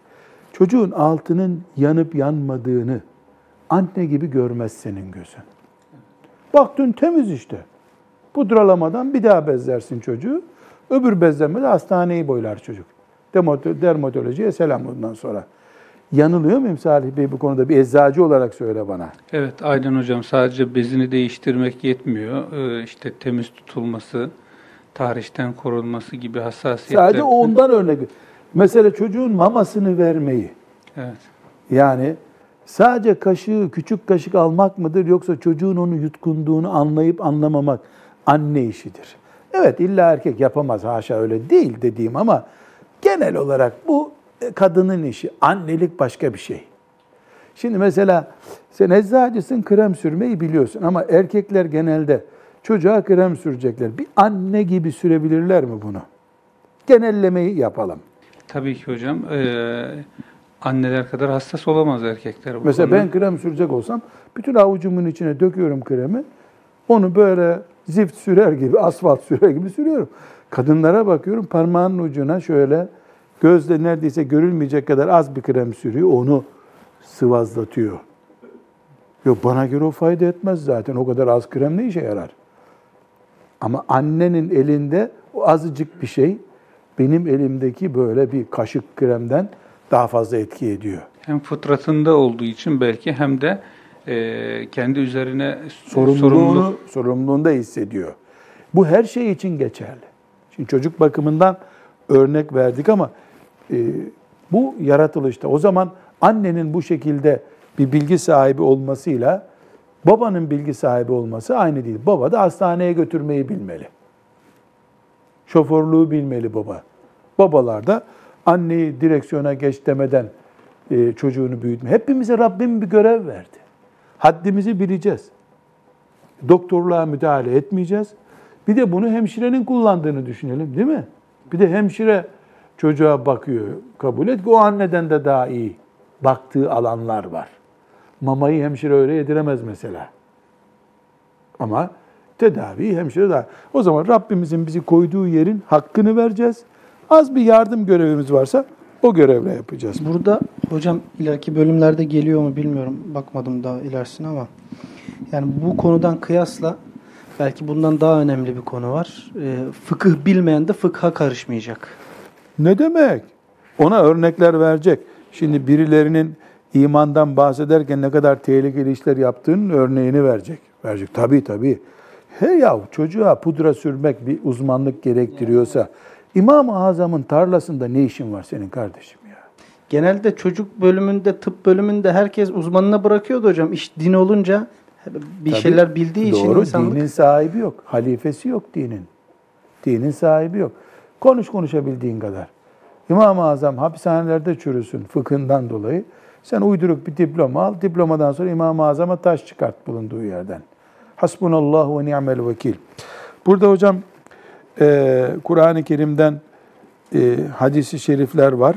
Çocuğun altının yanıp yanmadığını anne gibi görmez senin gözün. Baktın temiz işte. Pudralamadan bir daha bezlersin çocuğu. Öbür bezlemede hastaneyi boylar çocuk. Dermato- Dermatolojiye selam bundan sonra. Yanılıyor muyum Salih Bey bu konuda? Bir eczacı olarak söyle bana. Evet, aynen hocam. Sadece bezini değiştirmek yetmiyor. Ee, işte temiz tutulması, tarihten korunması gibi hassasiyetler. Sadece ondan örnek. Mesela çocuğun mamasını vermeyi. Evet. Yani sadece kaşığı, küçük kaşık almak mıdır yoksa çocuğun onu yutkunduğunu anlayıp anlamamak anne işidir. Evet illa erkek yapamaz haşa öyle değil dediğim ama genel olarak bu kadının işi. Annelik başka bir şey. Şimdi mesela sen eczacısın krem sürmeyi biliyorsun ama erkekler genelde çocuğa krem sürecekler. Bir anne gibi sürebilirler mi bunu? Genellemeyi yapalım. Tabii ki hocam. Ee, anneler kadar hassas olamaz erkekler. Bu Mesela konuda. ben krem sürecek olsam bütün avucumun içine döküyorum kremi. Onu böyle zift sürer gibi, asfalt sürer gibi sürüyorum. Kadınlara bakıyorum parmağının ucuna şöyle gözle neredeyse görülmeyecek kadar az bir krem sürüyor. Onu sıvazlatıyor. Yok bana göre o fayda etmez zaten. O kadar az krem ne işe yarar? Ama annenin elinde o azıcık bir şey benim elimdeki böyle bir kaşık kremden daha fazla etki ediyor. Hem fıtratında olduğu için belki hem de e, kendi üzerine sorumluluğunu sorumluluk sorumluluğunu da hissediyor. Bu her şey için geçerli. Şimdi çocuk bakımından örnek verdik ama bu yaratılışta. O zaman annenin bu şekilde bir bilgi sahibi olmasıyla babanın bilgi sahibi olması aynı değil. Baba da hastaneye götürmeyi bilmeli. Şoförlüğü bilmeli baba. Babalar da anneyi direksiyona geç demeden e, çocuğunu büyütme. Hepimize Rabbim bir görev verdi. Haddimizi bileceğiz. Doktorluğa müdahale etmeyeceğiz. Bir de bunu hemşirenin kullandığını düşünelim değil mi? Bir de hemşire çocuğa bakıyor. Kabul et ki o anneden de daha iyi baktığı alanlar var. Mamayı hemşire öyle yediremez mesela. Ama tedaviyi hemşire daha. O zaman Rabbimizin bizi koyduğu yerin hakkını vereceğiz. Az bir yardım görevimiz varsa o görevle yapacağız. Burada hocam ileriki bölümlerde geliyor mu bilmiyorum. Bakmadım daha ilerisine ama. Yani bu konudan kıyasla belki bundan daha önemli bir konu var. Ee, fıkıh bilmeyen de fıkha karışmayacak. Ne demek? Ona örnekler verecek. Şimdi birilerinin imandan bahsederken ne kadar tehlikeli işler yaptığının örneğini verecek. Verecek. Tabii tabii. He ya çocuğa pudra sürmek bir uzmanlık gerektiriyorsa İmam-ı Azam'ın tarlasında ne işin var senin kardeşim ya? Genelde çocuk bölümünde, tıp bölümünde herkes uzmanına bırakıyordu hocam. İş din olunca bir Tabii, şeyler bildiği için Doğru, insanlık dinin sahibi yok. Halifesi yok dinin. Dinin sahibi yok. Konuş konuşabildiğin kadar. İmam-ı Azam hapishanelerde çürüsün fıkhından dolayı. Sen uyduruk bir diploma al. Diplomadan sonra İmam-ı Azam'a taş çıkart bulunduğu yerden. Hasbunallahu ve ni'mel vekil. Burada hocam e, Kur'an-ı Kerim'den e, hadisi şerifler var.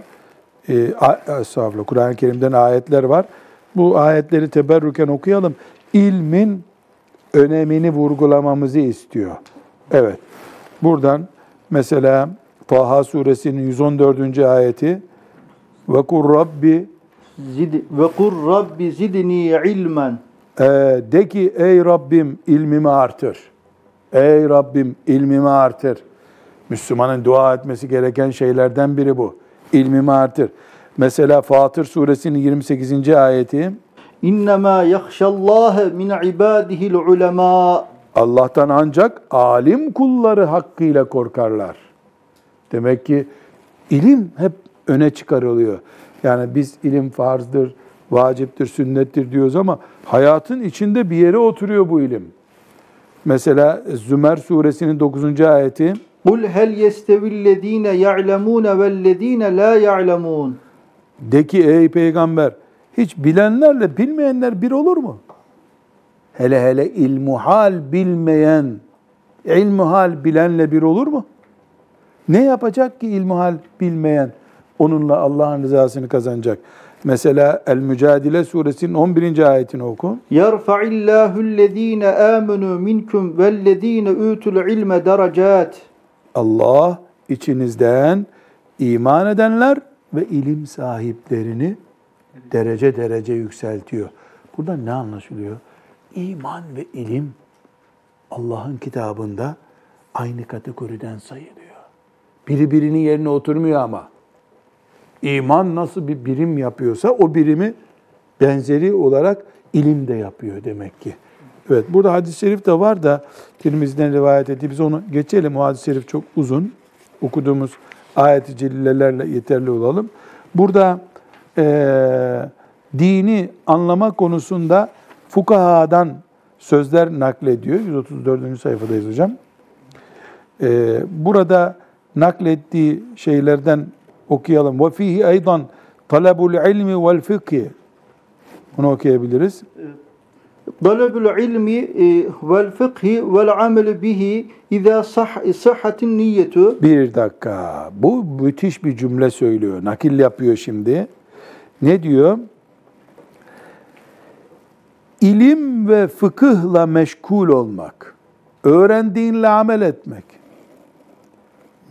E, Kur'an-ı Kerim'den ayetler var. Bu ayetleri teberrüken okuyalım. İlmin önemini vurgulamamızı istiyor. Evet. Buradan mesela Taha suresinin 114. ayeti ve kur Rabbi Zid ve kur Rabbi zidni ilmen. e, de ki ey Rabbim ilmimi artır. Ey Rabbim ilmimi artır. Müslümanın dua etmesi gereken şeylerden biri bu. İlmimi artır. Mesela Fatır suresinin 28. ayeti İnnemâ yahşallâhe min ibâdihil ulemâ. Allah'tan ancak alim kulları hakkıyla korkarlar. Demek ki ilim hep öne çıkarılıyor. Yani biz ilim farzdır, vaciptir, sünnettir diyoruz ama hayatın içinde bir yere oturuyor bu ilim. Mesela Zümer suresinin 9. ayeti Kul hel yestevillezîne ya'lemûne vellezîne lâ ya'lemûn. de ki ey peygamber hiç bilenlerle bilmeyenler bir olur mu? Hele hele ilmuhal bilmeyen, ilmuhal bilenle bir olur mu? Ne yapacak ki ilmuhal bilmeyen onunla Allah'ın rızasını kazanacak? Mesela El Mücadele suresinin 11. ayetini oku. Yerfa'illâhu'llezîne âmenû minkum vellezîne ûtul ilme derecât. Allah içinizden iman edenler ve ilim sahiplerini derece derece yükseltiyor. Burada ne anlaşılıyor? İman ve ilim Allah'ın kitabında aynı kategoriden sayılıyor. Biri birinin yerine oturmuyor ama. İman nasıl bir birim yapıyorsa o birimi benzeri olarak ilim de yapıyor demek ki. Evet burada hadis-i şerif de var da Tirmizi'den rivayet etti. Biz onu geçelim. O hadis-i şerif çok uzun. Okuduğumuz ayet-i celilelerle yeterli olalım. Burada eee, dini anlama konusunda fukahadan sözler naklediyor. 134. sayfadayız hocam. Ee, burada naklettiği şeylerden okuyalım. Ve fihi aydan talabul ilmi vel fıkhi. Bunu okuyabiliriz. Talabul ilmi e, vel fıkhi vel amel bihi izâ sah sıhhatin niyyetu. Bir dakika. Bu müthiş bir cümle söylüyor. Nakil yapıyor şimdi. Ne diyor? İlim ve fıkıhla meşgul olmak, öğrendiğinle amel etmek,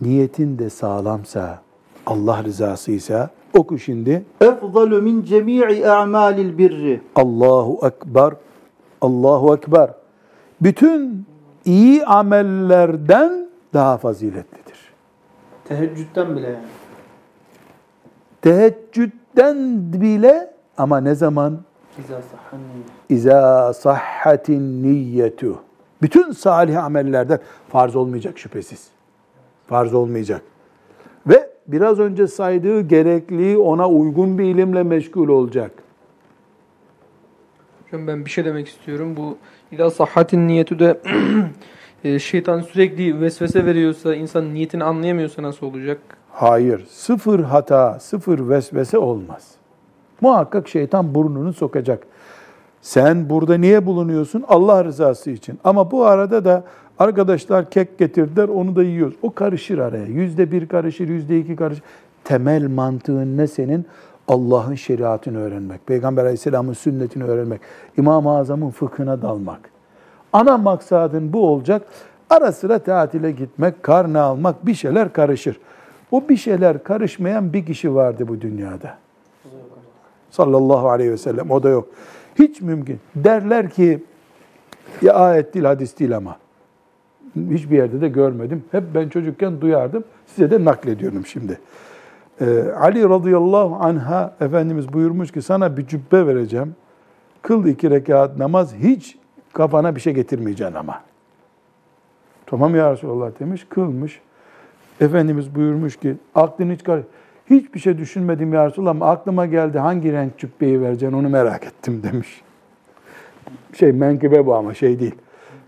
niyetin de sağlamsa, Allah rızasıysa, oku şimdi. Efdalu min cemii a'malil birri. Allahu Ekber, Allahu Ekber. Bütün iyi amellerden daha faziletlidir. teheccüden bile yani. Teheccüden bile ama ne zaman? İza sahhatin niyyetu. Bütün salih amellerden farz olmayacak şüphesiz. Farz olmayacak. Ve biraz önce saydığı gerekli ona uygun bir ilimle meşgul olacak. Hocam ben bir şey demek istiyorum. Bu ila sahhatin niyeti de şeytan sürekli vesvese veriyorsa, insan niyetini anlayamıyorsa nasıl olacak? Hayır, sıfır hata, sıfır vesvese olmaz. Muhakkak şeytan burnunu sokacak. Sen burada niye bulunuyorsun? Allah rızası için. Ama bu arada da arkadaşlar kek getirdiler, onu da yiyoruz. O karışır araya. Yüzde bir karışır, yüzde iki karışır. Temel mantığın ne senin? Allah'ın şeriatını öğrenmek, Peygamber Aleyhisselam'ın sünnetini öğrenmek, İmam-ı Azam'ın fıkhına dalmak. Ana maksadın bu olacak. Ara sıra tatile gitmek, karne almak, bir şeyler karışır. O bir şeyler karışmayan bir kişi vardı bu dünyada. Sallallahu aleyhi ve sellem. O da yok. Hiç mümkün. Derler ki ya ayet değil, hadis değil ama. Hiçbir yerde de görmedim. Hep ben çocukken duyardım. Size de naklediyorum şimdi. Ee, Ali radıyallahu anha Efendimiz buyurmuş ki sana bir cübbe vereceğim. Kıl iki rekat namaz hiç kafana bir şey getirmeyeceksin ama. Tamam ya Resulallah demiş, kılmış. Efendimiz buyurmuş ki aklın hiç kar Hiçbir şey düşünmedim ya Resulallah ama aklıma geldi hangi renk cübbeyi vereceksin onu merak ettim demiş. Şey menkıbe bu ama şey değil.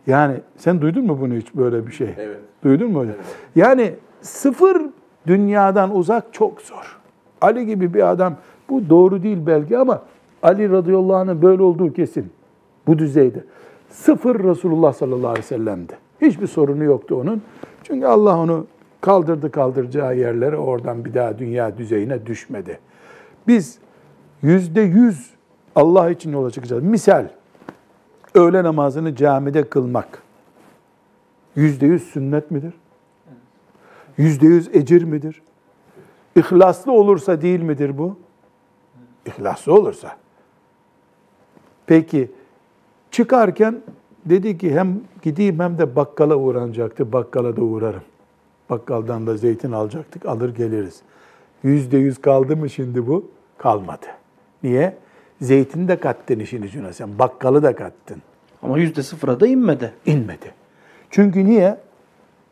Yani sen duydun mu bunu hiç böyle bir şey? Evet. Duydun mu hocam? Yani sıfır dünyadan uzak çok zor. Ali gibi bir adam bu doğru değil belki ama Ali radıyallahu anh'ın böyle olduğu kesin. Bu düzeyde. Sıfır Resulullah sallallahu aleyhi ve sellem'di. Hiçbir sorunu yoktu onun. Çünkü Allah onu kaldırdı kaldıracağı yerlere oradan bir daha dünya düzeyine düşmedi. Biz yüzde yüz Allah için yola çıkacağız. Misal, öğle namazını camide kılmak yüzde yüz sünnet midir? Yüzde yüz ecir midir? İhlaslı olursa değil midir bu? İhlaslı olursa. Peki çıkarken dedi ki hem gideyim hem de bakkala uğranacaktı. Bakkala da uğrarım. Bakkaldan da zeytin alacaktık. Alır geliriz. Yüzde yüz kaldı mı şimdi bu? Kalmadı. Niye? Zeytini de kattın işin içine sen. Bakkalı da kattın. Ama yüzde sıfıra da inmedi. İnmedi. Çünkü niye?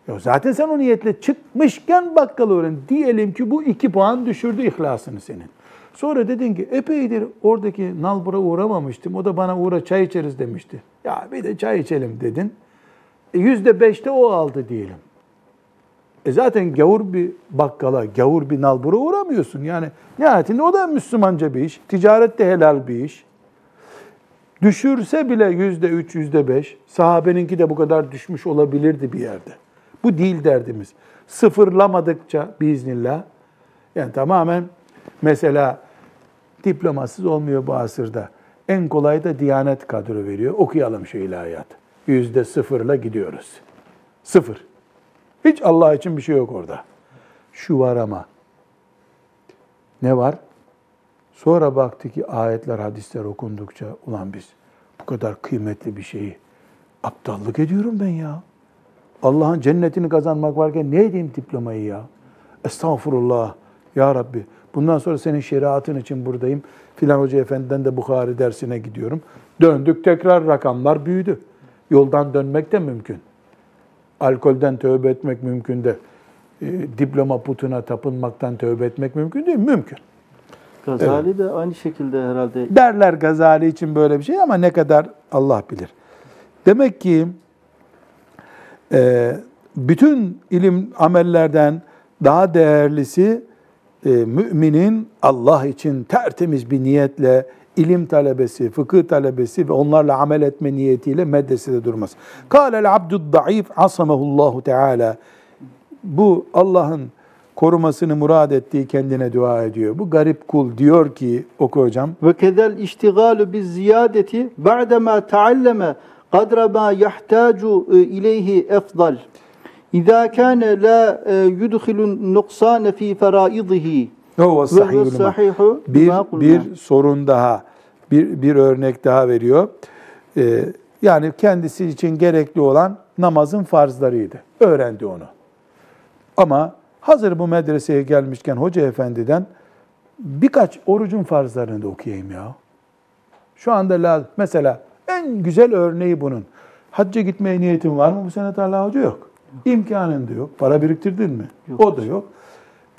Ya zaten sen o niyetle çıkmışken bakkalı öğren. Diyelim ki bu iki puan düşürdü ihlasını senin. Sonra dedin ki epeydir oradaki nalbura uğramamıştım. O da bana uğra çay içeriz demişti. Ya bir de çay içelim dedin. E, Yüzde beşte o aldı diyelim. E zaten gavur bir bakkala, gavur bir nalbura uğramıyorsun. Yani nihayetinde o da Müslümanca bir iş. Ticaret de helal bir iş. Düşürse bile yüzde üç, yüzde beş, sahabeninki de bu kadar düşmüş olabilirdi bir yerde. Bu değil derdimiz. Sıfırlamadıkça biiznillah, yani tamamen mesela diplomasız olmuyor bu asırda. En kolay da Diyanet kadro veriyor. Okuyalım şu ilahiyat. Yüzde sıfırla gidiyoruz. Sıfır. Hiç Allah için bir şey yok orada. Şu var ama. Ne var? Sonra baktı ki ayetler, hadisler okundukça ulan biz bu kadar kıymetli bir şeyi aptallık ediyorum ben ya. Allah'ın cennetini kazanmak varken ne edeyim diplomayı ya? Estağfurullah. Ya Rabbi bundan sonra senin şeriatın için buradayım. Filan Hoca Efendi'den de Bukhari dersine gidiyorum. Döndük tekrar rakamlar büyüdü. Yoldan dönmek de mümkün. Alkolden tövbe etmek mümkün de e, diploma putuna tapınmaktan tövbe etmek mümkün değil. Mümkün. Gazali de aynı şekilde herhalde Derler Gazali için böyle bir şey ama ne kadar Allah bilir. Demek ki e, bütün ilim amellerden daha değerlisi e, müminin Allah için tertemiz bir niyetle ilim talebesi, fıkıh talebesi ve onlarla amel etme niyetiyle medresede durması. Kâlel abdud da'if asamahullahu teala. Bu Allah'ın korumasını murad ettiği kendine dua ediyor. Bu garip kul diyor ki oku hocam. ve kedel iştigalu biz ziyadeti ba'dema taalleme kadra ma yahtacu e, ileyhi efdal. İza kana la e, yudkhilun nuqsana fi faraidihi Sahihul sahihu bir, bir sorun daha, bir, bir örnek daha veriyor. Ee, yani kendisi için gerekli olan namazın farzlarıydı. Öğrendi onu. Ama hazır bu medreseye gelmişken hoca efendiden birkaç orucun farzlarını da okuyayım ya. Şu anda lazım. Mesela en güzel örneği bunun. Hacca gitmeye niyetin var mı bu sene Talha Hoca? Yok. İmkanın da yok. Para biriktirdin mi? Yok. O da yok.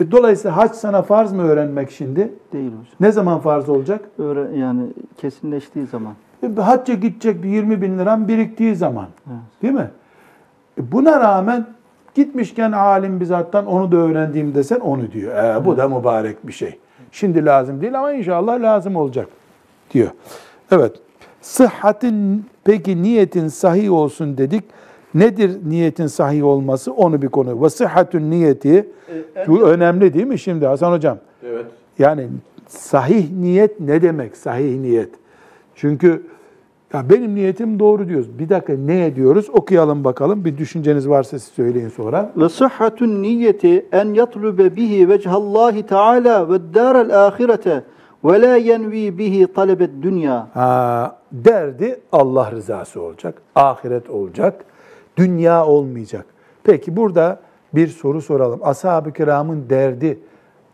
E, Dolayısıyla hac sana farz mı öğrenmek şimdi? Değil hocam. Ne zaman farz olacak? Öğren, yani kesinleştiği zaman. E, Hacca gidecek bir 20 bin liram biriktiği zaman. Evet. Değil mi? E, Buna rağmen gitmişken alim bizattan onu da öğrendiğim desen onu diyor. E, bu da mübarek bir şey. Şimdi lazım değil ama inşallah lazım olacak diyor. Evet. Sıhhatin peki niyetin sahih olsun dedik. Nedir niyetin sahih olması? Onu bir konu. Ve sıhhatün niyeti bu önemli değil mi şimdi Hasan hocam? Evet. Yani sahih niyet ne demek sahih niyet? Çünkü ya benim niyetim doğru diyoruz. Bir dakika ne diyoruz? Okuyalım bakalım. Bir düşünceniz varsa siz söyleyin sonra. Ve sıhhatun niyeti en yatlube bihi vechhallahi teala ve dârel ahirete ve la yenvi bihi talebet dünya. Ha, derdi Allah rızası olacak. Ahiret olacak. Dünya olmayacak. Peki burada bir soru soralım. Ashab-ı kiramın derdi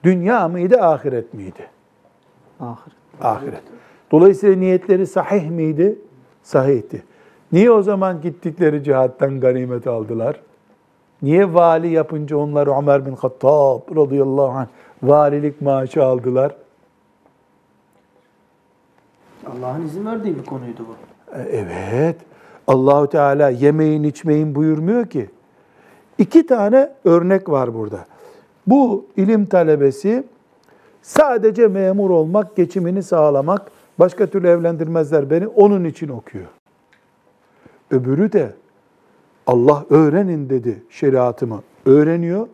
dünya mıydı, ahiret miydi? Ahiret. Ahiret. Dolayısıyla niyetleri sahih miydi? Sahihti. Niye o zaman gittikleri cihattan ganimet aldılar? Niye vali yapınca onlar Ömer bin Hattab radıyallahu anh valilik maaşı aldılar? Allah'ın izin verdiği bir konuydu bu. E, Evet. Allahu Teala yemeyin içmeyin buyurmuyor ki. İki tane örnek var burada. Bu ilim talebesi sadece memur olmak, geçimini sağlamak, başka türlü evlendirmezler beni, onun için okuyor. Öbürü de Allah öğrenin dedi şeriatımı. Öğreniyor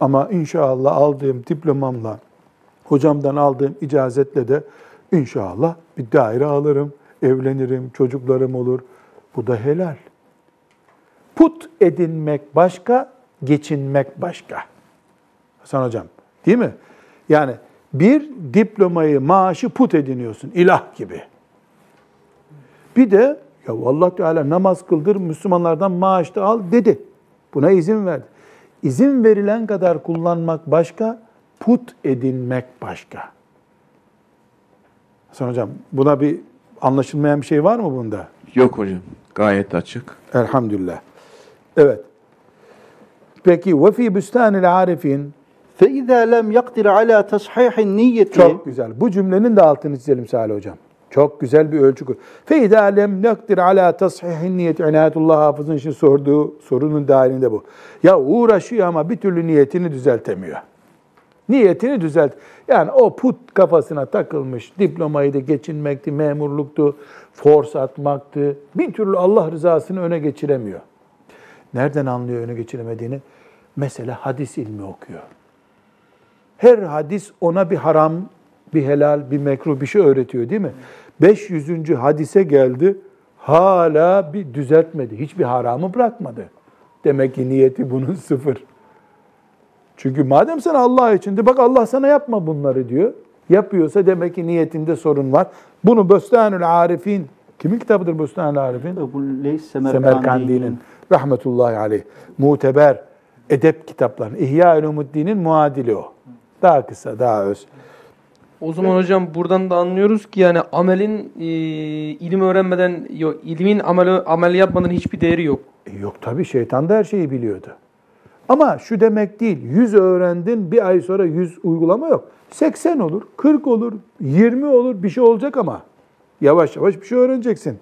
ama inşallah aldığım diplomamla, hocamdan aldığım icazetle de inşallah bir daire alırım, evlenirim, çocuklarım olur. Bu da helal. Put edinmek başka, geçinmek başka. Hasan hocam, değil mi? Yani bir diplomayı, maaşı put ediniyorsun, ilah gibi. Bir de ya Allah Teala namaz kıldır, Müslümanlardan maaş da al dedi. Buna izin verdi. İzin verilen kadar kullanmak başka, put edinmek başka. Hasan hocam, buna bir Anlaşılmayan bir şey var mı bunda? Yok hocam. Gayet açık. Elhamdülillah. Evet. Peki ve fi büstanil arifin fe izâ lem yakdir ala tashihin niyeti Çok güzel. Bu cümlenin de altını çizelim Salih Hocam. Çok güzel bir ölçü. Fe izâ lem yakdir ala tashihin niyeti inayetullah hafızın için sorduğu sorunun dahilinde bu. Ya uğraşıyor ama bir türlü niyetini düzeltemiyor. Niyetini düzelt. Yani o put kafasına takılmış. Diplomayı da geçinmekti, memurluktu, force atmaktı. Bir türlü Allah rızasını öne geçiremiyor. Nereden anlıyor öne geçiremediğini? Mesela hadis ilmi okuyor. Her hadis ona bir haram, bir helal, bir mekruh bir şey öğretiyor değil mi? 500. hadise geldi. Hala bir düzeltmedi. Hiçbir haramı bırakmadı. Demek ki niyeti bunun sıfır. Çünkü madem sen Allah içinde bak Allah sana yapma bunları diyor. Yapıyorsa demek ki niyetinde sorun var. Bunu Böstanül Arifin, kimin kitabıdır Böstanül Arifin? Ebu Leys Semerkandi'nin rahmetullahi aleyh muteber edep kitapları. İhya Ulumuddin'in muadili o. Daha kısa, daha öz. O zaman hocam buradan da anlıyoruz ki yani amelin e, ilim öğrenmeden yok ilmin amel amel yapmadan hiçbir değeri yok. E yok tabii şeytan da her şeyi biliyordu. Ama şu demek değil, 100 öğrendin bir ay sonra 100 uygulama yok. 80 olur, 40 olur, 20 olur bir şey olacak ama. Yavaş yavaş bir şey öğreneceksin.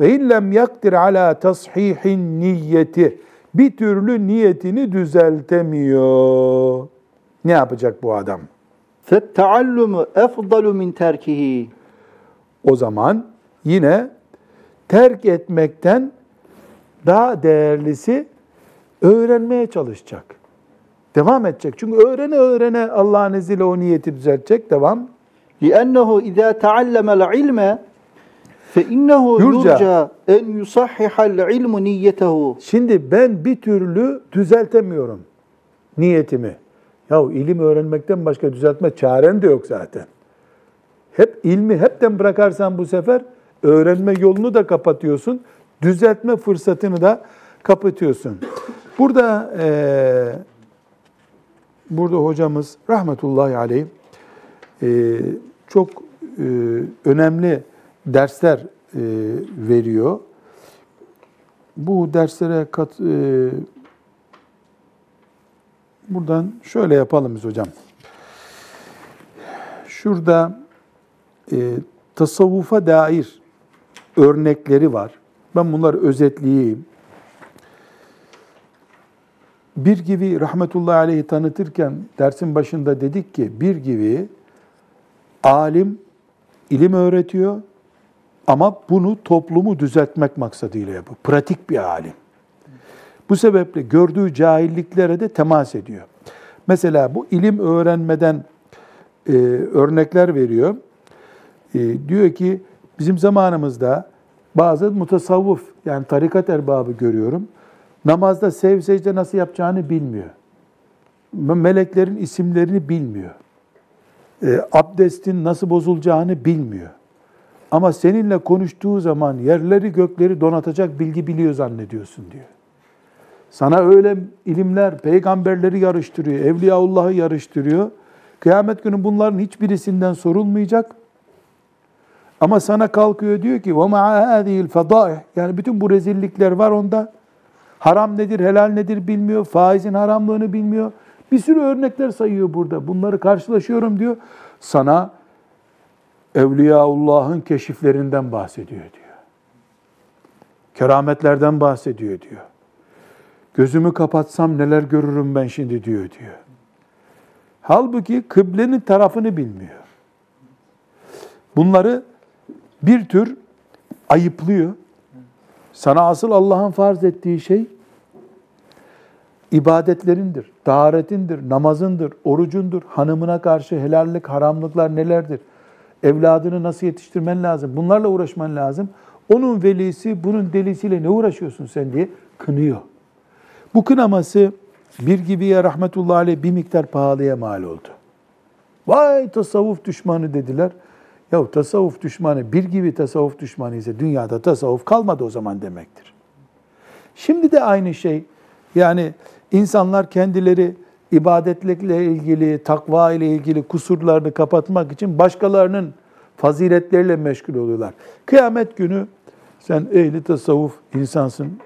فَاِنْ لَمْ يَقْدِرْ عَلَى تَصْحِيحٍ niyeti Bir türlü niyetini düzeltemiyor. Ne yapacak bu adam? فَالتَّعَلُّمُ اَفْضَلُ مِنْ تَرْكِهِ O zaman yine terk etmekten daha değerlisi öğrenmeye çalışacak. Devam edecek. Çünkü öğrene öğrene Allah'ın izniyle o niyeti düzeltecek. Devam. لِأَنَّهُ اِذَا تَعَلَّمَ الْعِلْمَ فَاِنَّهُ Yurca. يُرْجَى اَنْ يُصَحِّحَ الْعِلْمُ نِيَّتَهُ Şimdi ben bir türlü düzeltemiyorum niyetimi. Yahu ilim öğrenmekten başka düzeltme çaren de yok zaten. Hep ilmi hepten bırakarsan bu sefer öğrenme yolunu da kapatıyorsun. Düzeltme fırsatını da kapatıyorsun. Burada eee, burada hocamız rahmetullahi aleyh eee, çok eee, önemli dersler e, veriyor. Bu derslere kat, e, buradan şöyle yapalım biz hocam. Şurada e, tasavvufa dair örnekleri var. Ben bunları özetleyeyim. Bir gibi rahmetullahi aleyhi tanıtırken dersin başında dedik ki bir gibi alim ilim öğretiyor ama bunu toplumu düzeltmek maksadıyla yapıyor. Pratik bir alim. Bu sebeple gördüğü cahilliklere de temas ediyor. Mesela bu ilim öğrenmeden e, örnekler veriyor. E, diyor ki bizim zamanımızda bazı mutasavvuf yani tarikat erbabı görüyorum. Namazda sev secde nasıl yapacağını bilmiyor. Meleklerin isimlerini bilmiyor. E, abdestin nasıl bozulacağını bilmiyor. Ama seninle konuştuğu zaman yerleri gökleri donatacak bilgi biliyor zannediyorsun diyor. Sana öyle ilimler, peygamberleri yarıştırıyor, Evliyaullah'ı yarıştırıyor. Kıyamet günü bunların hiçbirisinden sorulmayacak. Ama sana kalkıyor diyor ki وَمَعَ هَذِهِ الْفَضَائِحِ Yani bütün bu rezillikler var onda. Haram nedir, helal nedir bilmiyor. Faizin haramlığını bilmiyor. Bir sürü örnekler sayıyor burada. Bunları karşılaşıyorum diyor. Sana Evliyaullah'ın keşiflerinden bahsediyor diyor. Kerametlerden bahsediyor diyor. Gözümü kapatsam neler görürüm ben şimdi diyor diyor. Halbuki kıblenin tarafını bilmiyor. Bunları bir tür ayıplıyor. Sana asıl Allah'ın farz ettiği şey ibadetlerindir, taharetindir, namazındır, orucundur, hanımına karşı helallik, haramlıklar nelerdir? Evladını nasıl yetiştirmen lazım? Bunlarla uğraşman lazım. Onun velisi, bunun delisiyle ne uğraşıyorsun sen diye kınıyor. Bu kınaması bir gibiye rahmetullahi aleyh bir miktar pahalıya mal oldu. Vay tasavvuf düşmanı dediler. Ya tasavvuf düşmanı bir gibi tasavvuf düşmanı ise dünyada tasavvuf kalmadı o zaman demektir. Şimdi de aynı şey. Yani insanlar kendileri ibadetlikle ilgili, takva ile ilgili kusurlarını kapatmak için başkalarının faziletleriyle meşgul oluyorlar. Kıyamet günü sen ehli tasavvuf insansın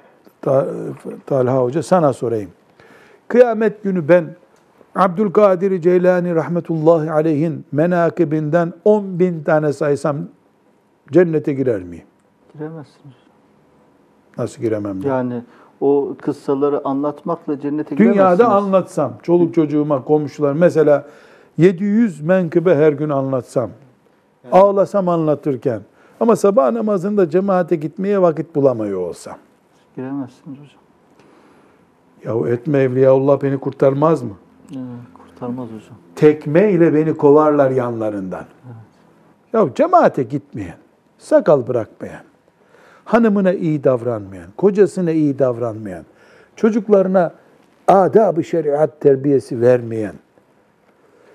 Talha Hoca sana sorayım. Kıyamet günü ben Abdülkadir Ceylani rahmetullahi aleyhin menakibinden 10 bin tane saysam cennete girer miyim? Giremezsiniz. Nasıl giremem? ben? Yani o kıssaları anlatmakla cennete giremezsiniz. Dünyada anlatsam, çoluk çocuğuma, komşular mesela 700 menkıbe her gün anlatsam, ağlasam anlatırken ama sabah namazında cemaate gitmeye vakit bulamıyor olsam. Giremezsiniz hocam. Yahu etme Evliyaullah beni kurtarmaz mı? Evet, kurtarmaz hocam. Tekme ile beni kovarlar yanlarından. Ya cemaate gitmeyen, sakal bırakmayan, hanımına iyi davranmayan, kocasına iyi davranmayan, çocuklarına adab-ı şeriat terbiyesi vermeyen,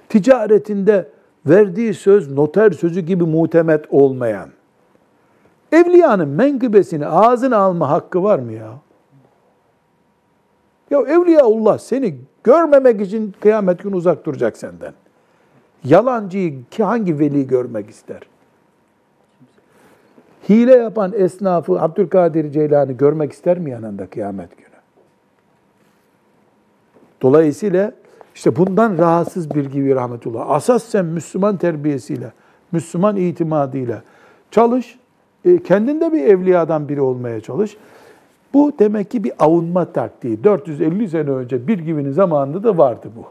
ticaretinde verdiği söz noter sözü gibi mutemet olmayan, evliyanın menkıbesini ağzına alma hakkı var mı ya? Ya Evliyaullah seni görmemek için kıyamet günü uzak duracak senden. Yalancıyı hangi veli görmek ister? Hile yapan esnafı Abdülkadir Ceylani görmek ister mi yanında kıyamet günü? Dolayısıyla işte bundan rahatsız bir gibi rahmetullah. Asas sen Müslüman terbiyesiyle, Müslüman itimadıyla çalış. E, kendin de bir evliyadan biri olmaya çalış. Bu demek ki bir avunma taktiği. 450 sene önce bir gibinin zamanında da vardı bu.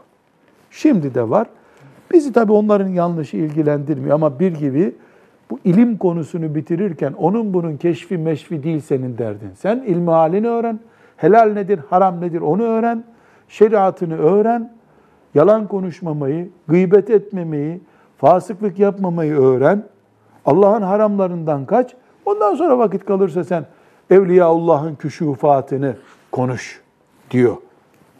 Şimdi de var. Bizi tabii onların yanlışı ilgilendirmiyor ama bir gibi bu ilim konusunu bitirirken onun bunun keşfi meşfi değil senin derdin. Sen ilmi halini öğren. Helal nedir, haram nedir onu öğren. Şeriatını öğren. Yalan konuşmamayı, gıybet etmemeyi, fasıklık yapmamayı öğren. Allah'ın haramlarından kaç. Ondan sonra vakit kalırsa sen Evliyaullah'ın küşufatını konuş diyor.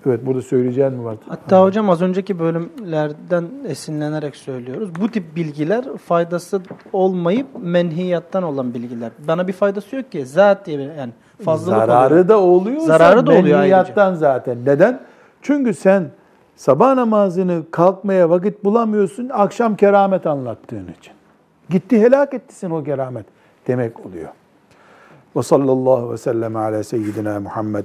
Evet burada söyleyeceğin mi var? Hatta Anladım. hocam az önceki bölümlerden esinlenerek söylüyoruz. Bu tip bilgiler faydası olmayıp menhiyattan olan bilgiler. Bana bir faydası yok ki. Zat diye yani fazlalık Zararı oluyor. da oluyor. Zararı da oluyor Menhiyattan ayrıca. zaten. Neden? Çünkü sen sabah namazını kalkmaya vakit bulamıyorsun. Akşam keramet anlattığın için. Gitti helak ettisin o keramet demek oluyor. Ve sallallahu ve sellem ala seyyidina Muhammed